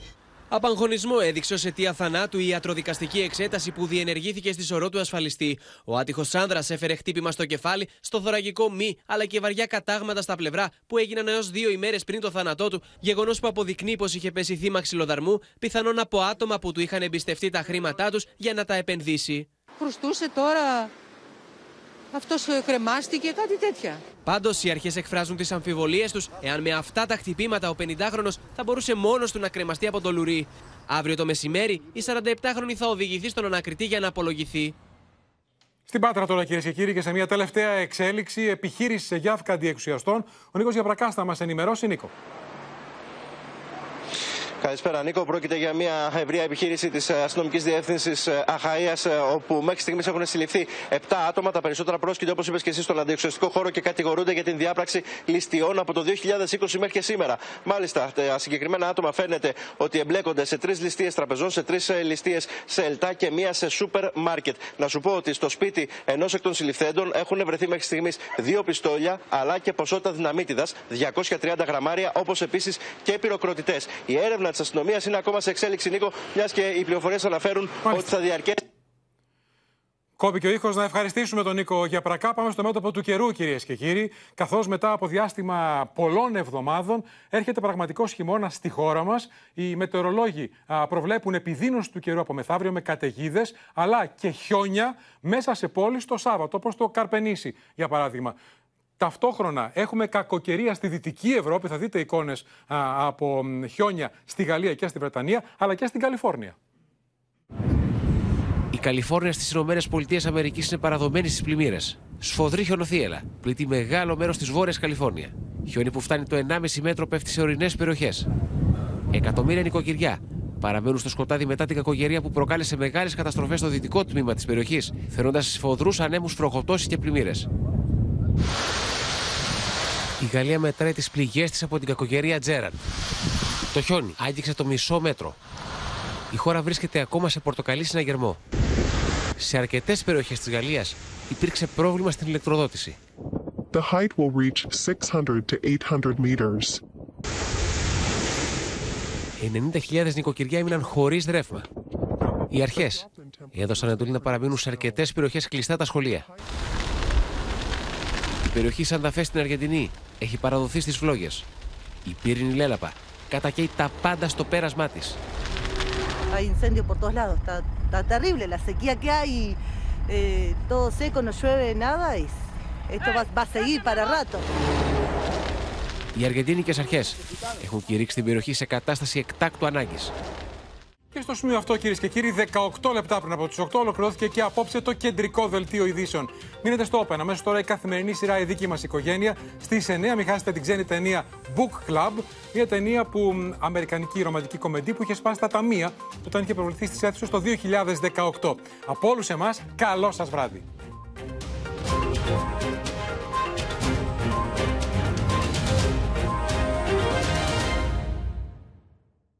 Απαγχωνισμό έδειξε ως αιτία θανάτου η ιατροδικαστική εξέταση που διενεργήθηκε στη σωρό του ασφαλιστή. Ο άτυχος άνδρας έφερε χτύπημα στο κεφάλι, στο θωρακικό μη, αλλά και βαριά κατάγματα στα πλευρά που έγιναν έως δύο ημέρες πριν το θάνατό του, γεγονός που αποδεικνύει πως είχε πέσει θύμα ξυλοδαρμού, πιθανόν από άτομα που του είχαν εμπιστευτεί τα χρήματά τους για να τα επενδύσει. Χρουστούσε τώρα αυτός κρεμάστηκε, κάτι τέτοια. Πάντως, οι αρχές εκφράζουν τις αμφιβολίες τους εάν με αυτά τα χτυπήματα ο 50χρονο θα μπορούσε μόνος του να κρεμαστεί από το λουρί. Αύριο το μεσημέρι, η 47χρονη θα οδηγηθεί στον ανακριτή για να απολογηθεί. Στην Πάτρα τώρα, κυρίες και κύριοι, και σε μια τελευταία εξέλιξη επιχείρηση σε γιάφκα αντιεξουσιαστών, ο Νίκος Γιαπρακά θα μας ενημερώσει. Νίκο. Καλησπέρα, Νίκο. Πρόκειται για μια ευρεία επιχείρηση της αστυνομικής διεύθυνσης Αχαία, όπου μέχρι στιγμής έχουν συλληφθεί 7 άτομα. Τα περισσότερα πρόσκειται, όπως είπες και εσύ, στον αντιεξουσιαστικό χώρο και κατηγορούνται για την διάπραξη ληστείων από το 2020 μέχρι και σήμερα. Μάλιστα, τα συγκεκριμένα άτομα φαίνεται ότι εμπλέκονται σε τρεις ληστείες τραπεζών, σε τρεις ληστείες σε ελτά και μία σε σούπερ μάρκετ. Να σου πω ότι στο σπίτι ενός εκ των συλληφθέντων έχουν βρεθεί μέχρι στιγμής δύο πιστόλια αλλά και ποσότητα δυναμίτιδας 230 γραμμάρια, όπως επίσης και πυροκροτητές. Η έρευνα της αστυνομίας είναι ακόμα σε εξέλιξη, Νίκο, μιας και οι πληροφορίες αναφέρουν ότι θα διαρκέσει. Κόπηκε ο ήχος. Να ευχαριστήσουμε τον Νίκο Γιαπρακά. Πάμε στο μέτωπο του καιρού, κυρίες και κύριοι. Καθώς μετά από διάστημα πολλών εβδομάδων έρχεται πραγματικός χειμώνας στη χώρα μας. Οι μετεωρολόγοι προβλέπουν επιδείνωση του καιρού από μεθαύριο με καταιγίδες αλλά και χιόνια μέσα σε πόλεις το Σάββατο, όπως το Καρπενήσι, για παράδειγμα. Ταυτόχρονα έχουμε κακοκαιρία στη Δυτική Ευρώπη. Θα δείτε εικόνες από χιόνια στη Γαλλία και στη Βρετανία, αλλά και στην Καλιφόρνια. Η Καλιφόρνια στις Ηνωμένες Πολιτείες Αμερικής είναι παραδομένη στις πλημμύρες. Σφοδρή χιονοθύελα πλήττει μεγάλο μέρος της Βόρειας Καλιφόρνια. Χιόνι που φτάνει το 1,5 μέτρο πέφτει σε ορεινές περιοχές. Εκατομμύρια νοικοκυριά παραμένουν στο σκοτάδι μετά την κακογερία που προκάλεσε μεγάλες καταστροφές στο δυτικό τμήμα της περιοχής, φέροντας σφοδρούς ανέμους, φροχοπτώσεις και πλημμύρες. Η Γαλλία μετράει τις πληγές της από την κακογερία Τζέραντ. Το χιόνι άγγιξε το μισό μέτρο. Η χώρα βρίσκεται ακόμα σε πορτοκαλί συναγερμό. Σε αρκετές περιοχές της Γαλλίας υπήρξε πρόβλημα στην ηλεκτροδότηση. The height will reach 600 to 800 meters. 90.000 νοικοκυριά έμειναν χωρίς ρεύμα. Οι αρχές έδωσαν εντολή να παραμείνουν σε αρκετές περιοχές κλειστά τα σχολεία. Η περιοχή Σανταφέ στην Αργεντινή έχει παραδοθεί στις φλόγες. Η πύρινη λέλαπα κατακαίει τα πάντα στο πέρασμά της. Hay incendios por todos lados, está, está terrible la sequía que hay, eh, todo seco, no llueve nada y esto va, va a seguir para rato. Οι Αργεντίνικες αρχές έχουν κηρύξει την περιοχή σε κατάσταση εκτάκτου ανάγκης. Και στο σημείο αυτό, κυρίες και κύριοι, 18 λεπτά πριν από τις 8 ολοκληρώθηκε και απόψε το κεντρικό δελτίο ειδήσεων. Μείνετε στο Open. Αμέσως τώρα η καθημερινή σειρά Η δική μας οικογένεια. Στις 9 μην χάσετε την ξένη ταινία Book Club. Μια ταινία που αμερικανική ρομαντική κομμεντή που είχε σπάσει τα ταμεία όταν είχε προβληθεί στις αίθουσες το 2018. Από όλους εμάς, καλό σας βράδυ.